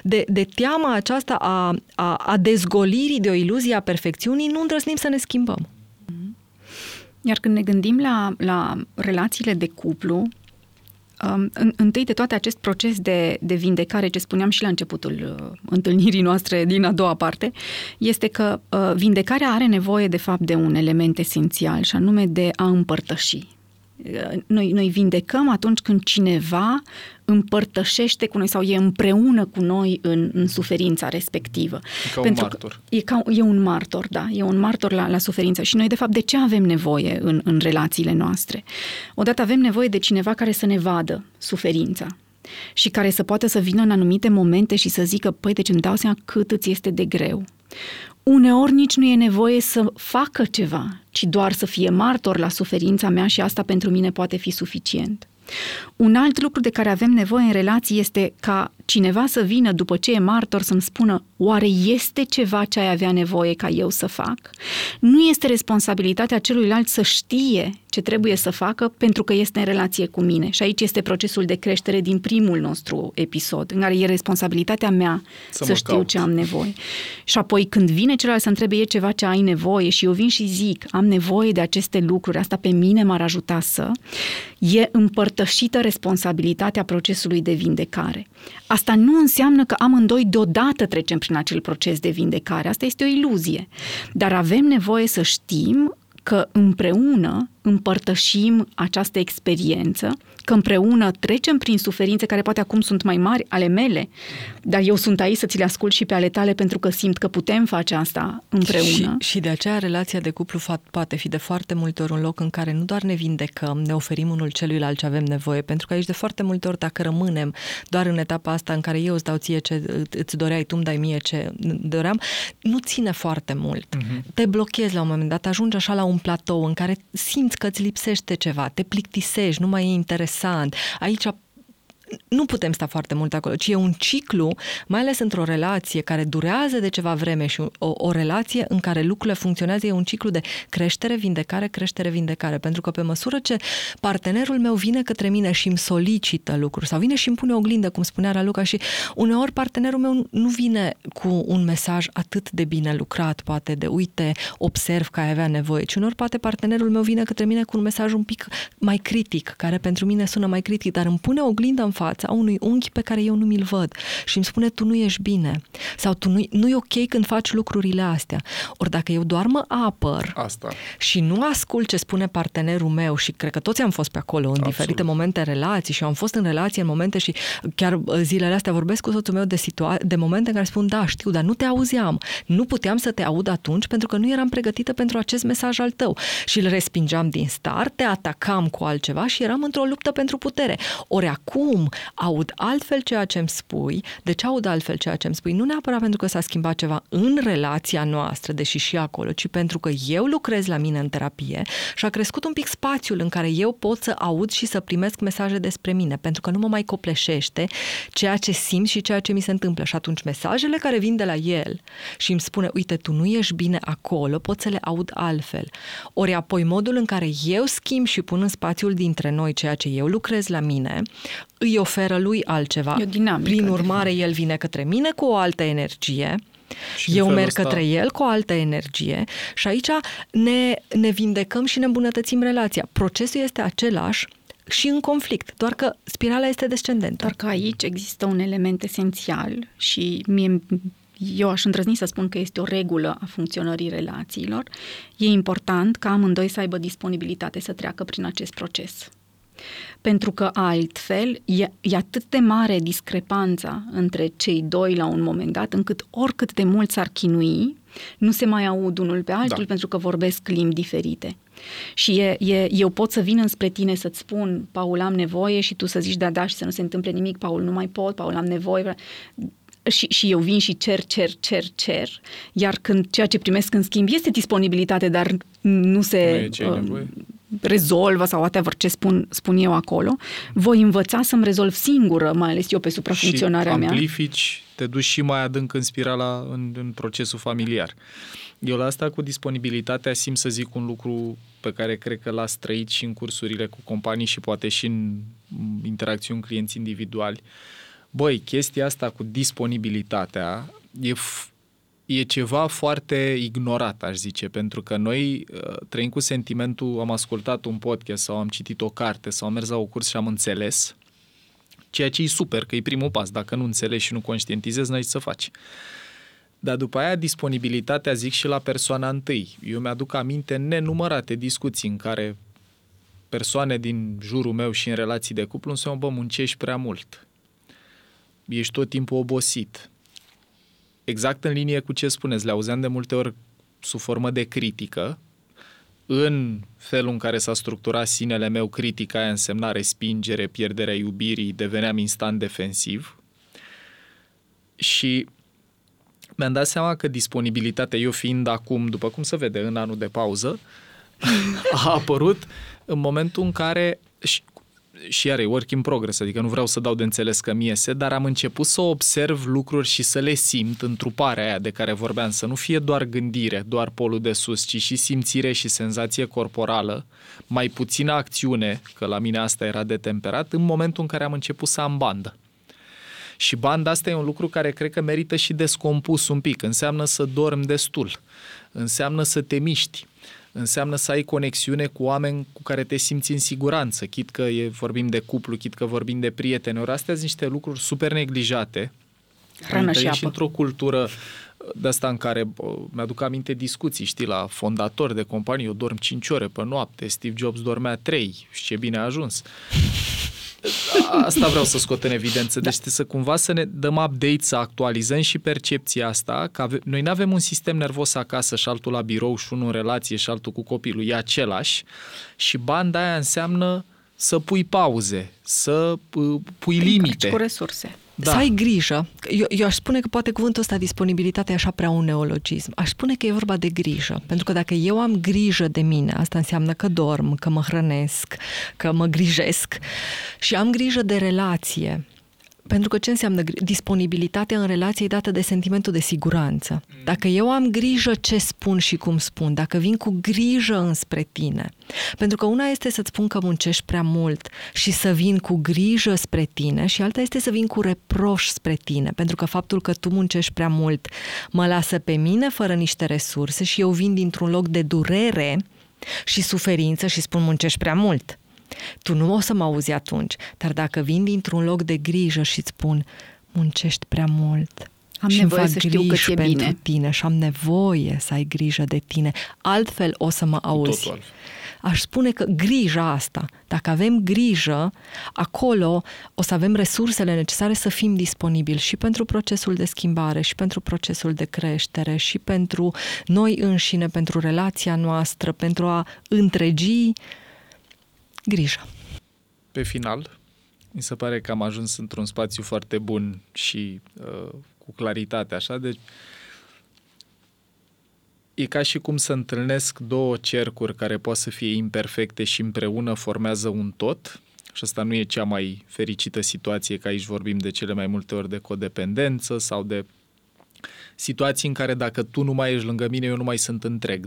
de, de teama aceasta a, a, a dezgolirii de o iluzie a perfecțiunii, nu îndrăznim să ne schimbăm.
Iar când ne gândim la, la relațiile de cuplu, Um, în, întâi de toate acest proces de, de vindecare, ce spuneam și la începutul uh, întâlnirii noastre din a doua parte, este că uh, vindecarea are nevoie de fapt de un element esențial și anume de a împărtăși, noi, noi vindecăm atunci când cineva împărtășește cu noi sau e împreună cu noi în, în suferința respectivă.
E ca Pentru un martor.
e, ca, e un martor, da. E un martor la, la suferință. Și noi, de fapt, de ce avem nevoie în, în relațiile noastre? Odată avem nevoie de cineva care să ne vadă suferința și care să poată să vină în anumite momente și să zică, păi, deci îmi dau seama cât îți este de greu. Uneori nici nu e nevoie să facă ceva, ci doar să fie martor la suferința mea și asta pentru mine poate fi suficient. Un alt lucru de care avem nevoie în relații este ca cineva să vină după ce e martor să-mi spună oare este ceva ce ai avea nevoie ca eu să fac? Nu este responsabilitatea celuilalt să știe ce trebuie să facă pentru că este în relație cu mine. Și aici este procesul de creștere din primul nostru episod, în care e responsabilitatea mea să, să știu caut. ce am nevoie. Și apoi când vine celălalt să întrebe e ceva ce ai nevoie și eu vin și zic am nevoie de aceste lucruri, asta pe mine m-ar ajuta să, e împărtășită responsabilitatea procesului de vindecare. Asta nu înseamnă că amândoi deodată trecem prin acel proces de vindecare. Asta este o iluzie. Dar avem nevoie să știm că împreună împărtășim această experiență, că împreună trecem prin suferințe care poate acum sunt mai mari ale mele, dar eu sunt aici să ți le ascult și pe ale tale pentru că simt că putem face asta împreună.
Și, și de aceea relația de cuplu poate fi de foarte multe ori un loc în care nu doar ne vindecăm, ne oferim unul celuilalt ce avem nevoie, pentru că aici de foarte multe ori dacă rămânem doar în etapa asta în care eu îți dau ție ce îți doreai, tu îmi dai mie ce doream, nu ține foarte mult. Uh-huh. Te blochezi la un moment dat, ajungi așa la un platou în care simți că îți lipsește ceva, te plictisești, nu mai e interesant. Aici nu putem sta foarte mult acolo, ci e un ciclu, mai ales într-o relație care durează de ceva vreme și o, o relație în care lucrurile funcționează, e un ciclu de creștere, vindecare, creștere, vindecare. Pentru că pe măsură ce partenerul meu vine către mine și îmi solicită lucruri sau vine și îmi pune o oglindă, cum spunea Raluca, și uneori partenerul meu nu vine cu un mesaj atât de bine lucrat, poate de uite, observ că ai avea nevoie, ci uneori poate partenerul meu vine către mine cu un mesaj un pic mai critic, care pentru mine sună mai critic, dar îmi pune o oglindă în fața unui unghi pe care eu nu mi-l văd și îmi spune tu nu ești bine sau tu nu, nu e ok când faci lucrurile astea. Ori dacă eu doar mă apăr
Asta.
și nu ascult ce spune partenerul meu și cred că toți am fost pe acolo în Absolut. diferite momente relații și am fost în relație în momente și chiar uh, zilele astea vorbesc cu soțul meu de, situa- de momente în care spun da, știu, dar nu te auzeam. Nu puteam să te aud atunci pentru că nu eram pregătită pentru acest mesaj al tău și îl respingeam din start, te atacam cu altceva și eram într-o luptă pentru putere. Ori acum aud altfel ceea ce îmi spui. De ce aud altfel ceea ce îmi spui? Nu neapărat pentru că s-a schimbat ceva în relația noastră, deși și acolo, ci pentru că eu lucrez la mine în terapie și a crescut un pic spațiul în care eu pot să aud și să primesc mesaje despre mine, pentru că nu mă mai copleșește ceea ce simt și ceea ce mi se întâmplă. Și atunci mesajele care vin de la el și îmi spune, uite, tu nu ești bine acolo, pot să le aud altfel. Ori apoi modul în care eu schimb și pun în spațiul dintre noi ceea ce eu lucrez la mine, îi oferă lui altceva.
E o dinamică,
Prin urmare, el vine către mine cu o altă energie, și eu merg ăsta... către el cu o altă energie și aici ne, ne vindecăm și ne îmbunătățim relația. Procesul este același, și în conflict, doar că spirala este descendentă.
Doar că aici există un element esențial și mie, eu aș îndrăzni să spun că este o regulă a funcționării relațiilor. E important ca amândoi să aibă disponibilitate să treacă prin acest proces pentru că altfel e, e atât de mare discrepanța între cei doi la un moment dat, încât oricât de mult s-ar chinui, nu se mai aud unul pe altul da. pentru că vorbesc limbi diferite. Și e, e, eu pot să vin înspre tine să-ți spun, Paul, am nevoie și tu să zici da, da și să nu se întâmple nimic, Paul, nu mai pot, Paul, am nevoie. Și, și eu vin și cer, cer, cer, cer, iar când ceea ce primesc în schimb este disponibilitate, dar nu se... Nu e rezolvă sau whatever ce spun, spun eu acolo, voi învăța să-mi rezolv singură, mai ales eu pe suprafuncționarea
mea. Și amplifici, te duci și mai adânc în spirala, în, în procesul familiar. Eu la asta cu disponibilitatea simt să zic un lucru pe care cred că l-ați trăit și în cursurile cu companii și poate și în interacțiuni clienți individuali. Băi, chestia asta cu disponibilitatea e e ceva foarte ignorat, aș zice, pentru că noi uh, trăim cu sentimentul, am ascultat un podcast sau am citit o carte sau am mers la o curs și am înțeles, ceea ce e super, că e primul pas. Dacă nu înțelegi și nu conștientizezi, n-ai ce să faci. Dar după aia disponibilitatea zic și la persoana întâi. Eu mi-aduc aminte nenumărate discuții în care persoane din jurul meu și în relații de cuplu îmi spun, bă, muncești prea mult. Ești tot timpul obosit exact în linie cu ce spuneți, le auzeam de multe ori sub formă de critică, în felul în care s-a structurat sinele meu, critica aia însemna respingere, pierderea iubirii, deveneam instant defensiv. Și mi-am dat seama că disponibilitatea, eu fiind acum, după cum se vede, în anul de pauză, a apărut în momentul în care, și și iar e work in progress, adică nu vreau să dau de înțeles că mi iese, dar am început să observ lucruri și să le simt în truparea aia de care vorbeam, să nu fie doar gândire, doar polul de sus, ci și simțire și senzație corporală, mai puțină acțiune, că la mine asta era de temperat, în momentul în care am început să am bandă. Și banda asta e un lucru care cred că merită și descompus un pic. Înseamnă să dormi destul, înseamnă să te miști, înseamnă să ai conexiune cu oameni cu care te simți în siguranță, chit că e, vorbim de cuplu, chit că vorbim de prieteni. Ori astea sunt niște lucruri super neglijate
Hrană și apă.
și într-o cultură de asta în care bă, mi-aduc aminte discuții, știi, la fondatori de companii, eu dorm 5 ore pe noapte, Steve Jobs dormea 3 și ce bine a ajuns. Asta vreau să scot în evidență. Deci da. să cumva să ne dăm update, să actualizăm și percepția asta, că ave- noi nu avem un sistem nervos acasă și altul la birou și unul în relație și altul cu copilul, e același și banda aia înseamnă să pui pauze, să uh, pui limite.
Cu resurse.
Da. Să ai grijă. Eu, eu aș spune că poate cuvântul ăsta, disponibilitate, e așa prea un neologism. Aș spune că e vorba de grijă. Pentru că dacă eu am grijă de mine, asta înseamnă că dorm, că mă hrănesc, că mă grijesc și am grijă de relație, pentru că ce înseamnă disponibilitatea în relație e dată de sentimentul de siguranță. Mm. Dacă eu am grijă ce spun și cum spun, dacă vin cu grijă înspre tine, pentru că una este să-ți spun că muncești prea mult și să vin cu grijă spre tine și alta este să vin cu reproș spre tine, pentru că faptul că tu muncești prea mult mă lasă pe mine fără niște resurse și eu vin dintr-un loc de durere și suferință și spun muncești prea mult. Tu nu o să mă auzi atunci, dar dacă vin dintr-un loc de grijă și îți spun muncești prea mult,
am și nevoie să știu că ți-e
pentru
bine.
tine și am nevoie să ai grijă de tine. Altfel o să mă auzi.
Totul.
Aș spune că grija asta, dacă avem grijă, acolo o să avem resursele necesare să fim disponibili și pentru procesul de schimbare, și pentru procesul de creștere, și pentru noi înșine, pentru relația noastră, pentru a întregi grijă.
Pe final, mi se pare că am ajuns într-un spațiu foarte bun și uh, cu claritate, așa, deci e ca și cum să întâlnesc două cercuri care pot să fie imperfecte și împreună formează un tot. Și asta nu e cea mai fericită situație, că aici vorbim de cele mai multe ori de codependență sau de situații în care dacă tu nu mai ești lângă mine, eu nu mai sunt întreg.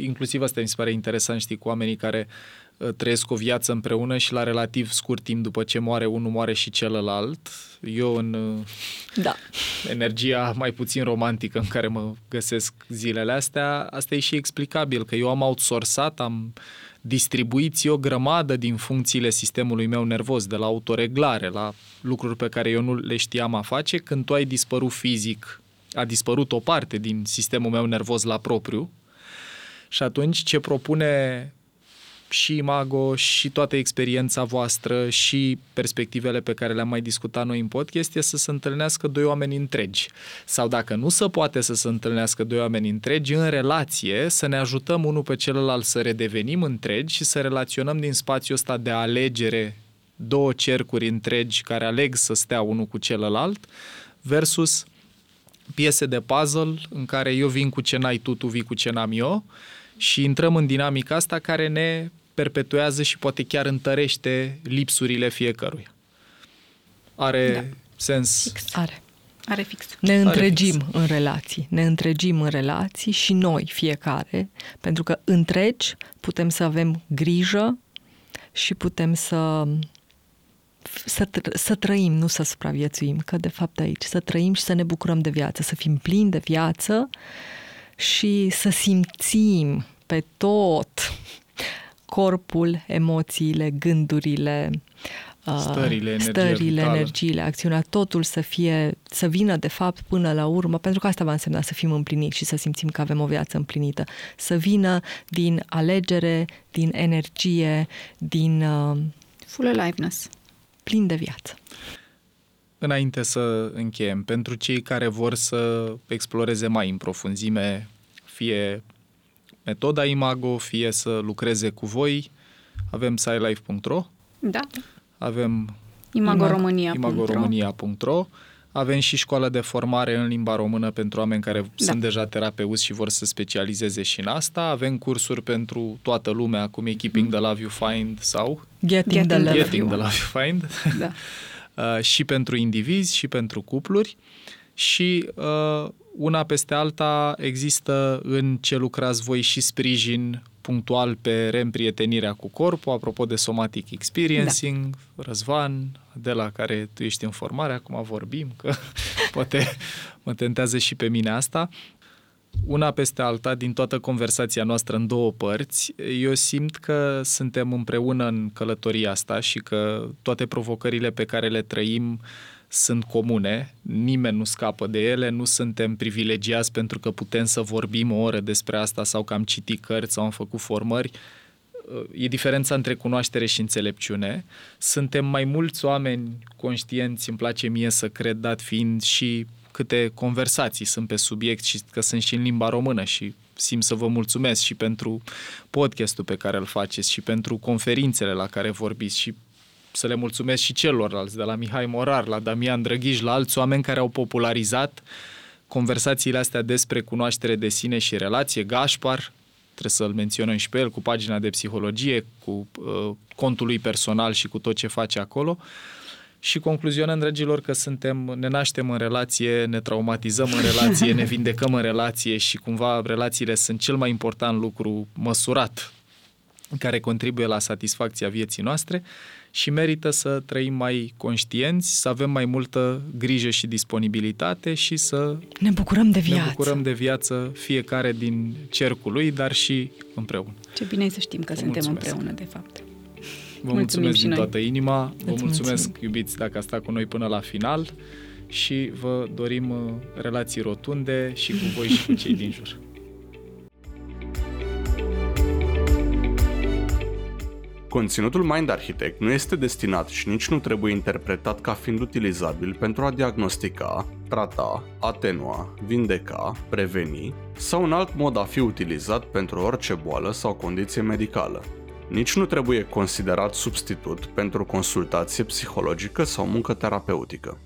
Inclusiv asta mi se pare interesant, știi, cu oamenii care uh, trăiesc o viață împreună și la relativ scurt timp după ce moare unul, moare și celălalt. Eu în uh,
da.
energia mai puțin romantică în care mă găsesc zilele astea, asta e și explicabil, că eu am outsourcat, am distribuit o grămadă din funcțiile sistemului meu nervos, de la autoreglare, la lucruri pe care eu nu le știam a face, când tu ai dispărut fizic a dispărut o parte din sistemul meu nervos la propriu și atunci ce propune și Imago și toată experiența voastră și perspectivele pe care le-am mai discutat noi în podcast este să se întâlnească doi oameni întregi. Sau dacă nu se poate să se întâlnească doi oameni întregi, în relație să ne ajutăm unul pe celălalt să redevenim întregi și să relaționăm din spațiul ăsta de alegere două cercuri întregi care aleg să stea unul cu celălalt versus piese de puzzle în care eu vin cu ce n-ai tu, tu vii cu ce n-am eu și intrăm în dinamica asta care ne perpetuează și poate chiar întărește lipsurile fiecăruia. Are da. sens?
Fix.
Are.
Are fix.
Ne întregim fix. în relații. Ne întregim în relații și noi, fiecare, pentru că întregi putem să avem grijă și putem să să, să trăim, nu să supraviețuim, că de fapt aici, să trăim și să ne bucurăm de viață, să fim plini de viață și să simțim pe tot corpul, emoțiile, gândurile,
uh, stările, energia
stările energiile, acțiunea, totul să fie, să vină de fapt până la urmă, pentru că asta va însemna să fim împliniți și să simțim că avem o viață împlinită, să vină din alegere, din energie, din uh,
full aliveness
plin de viață.
Înainte să încheiem, pentru cei care vor să exploreze mai în profunzime, fie metoda Imago, fie să lucreze cu voi, avem scilife.ro,
da.
avem
imagoromania.ro,
imagoromania.ro avem și școală de formare în limba română pentru oameni care da. sunt deja terapeuți și vor să specializeze și în asta. Avem cursuri pentru toată lumea, cum e Keeping mm. the Love You Find sau
Getting, Getting the,
love, Getting the Love You Find. Da. uh, și pentru indivizi și pentru cupluri. Și uh, una peste alta există în ce lucrați voi și sprijin punctual pe reîmprietenirea cu corpul, apropo de somatic experiencing, da. Răzvan, de la care tu ești în formare, acum vorbim, că poate mă tentează și pe mine asta. Una peste alta, din toată conversația noastră în două părți, eu simt că suntem împreună în călătoria asta și că toate provocările pe care le trăim sunt comune, nimeni nu scapă de ele, nu suntem privilegiați pentru că putem să vorbim o oră despre asta sau că am citit cărți sau am făcut formări. E diferența între cunoaștere și înțelepciune. Suntem mai mulți oameni conștienți, îmi place mie să cred, dat fiind și câte conversații sunt pe subiect și că sunt și în limba română și simt să vă mulțumesc și pentru podcastul pe care îl faceți și pentru conferințele la care vorbiți și să le mulțumesc și celorlalți, de la Mihai Morar, la Damian Drăghiș, la alți oameni care au popularizat conversațiile astea despre cunoaștere de sine și relație. Gașpar, trebuie să-l menționăm și pe el, cu pagina de psihologie, cu uh, contul lui personal și cu tot ce face acolo. Și concluzionăm, dragilor, că suntem, ne naștem în relație, ne traumatizăm în relație, ne vindecăm în relație și cumva relațiile sunt cel mai important lucru măsurat care contribuie la satisfacția vieții noastre și merită să trăim mai conștienți, să avem mai multă grijă și disponibilitate și să
ne bucurăm de viață.
Ne bucurăm de viață fiecare din cercul lui, dar și împreună.
Ce bine e să știm că Vă suntem mulțumesc. împreună, de fapt.
Vă mulțumim mulțumesc din toată inima, vă mulțumesc, mulțumim. iubiți, dacă a stat cu noi până la final și vă dorim uh, relații rotunde și cu voi și cu cei din jur.
Conținutul Mind Architect nu este destinat și nici nu trebuie interpretat ca fiind utilizabil pentru a diagnostica, trata, atenua, vindeca, preveni sau un alt mod a fi utilizat pentru orice boală sau condiție medicală. Nici nu trebuie considerat substitut pentru consultație psihologică sau muncă terapeutică.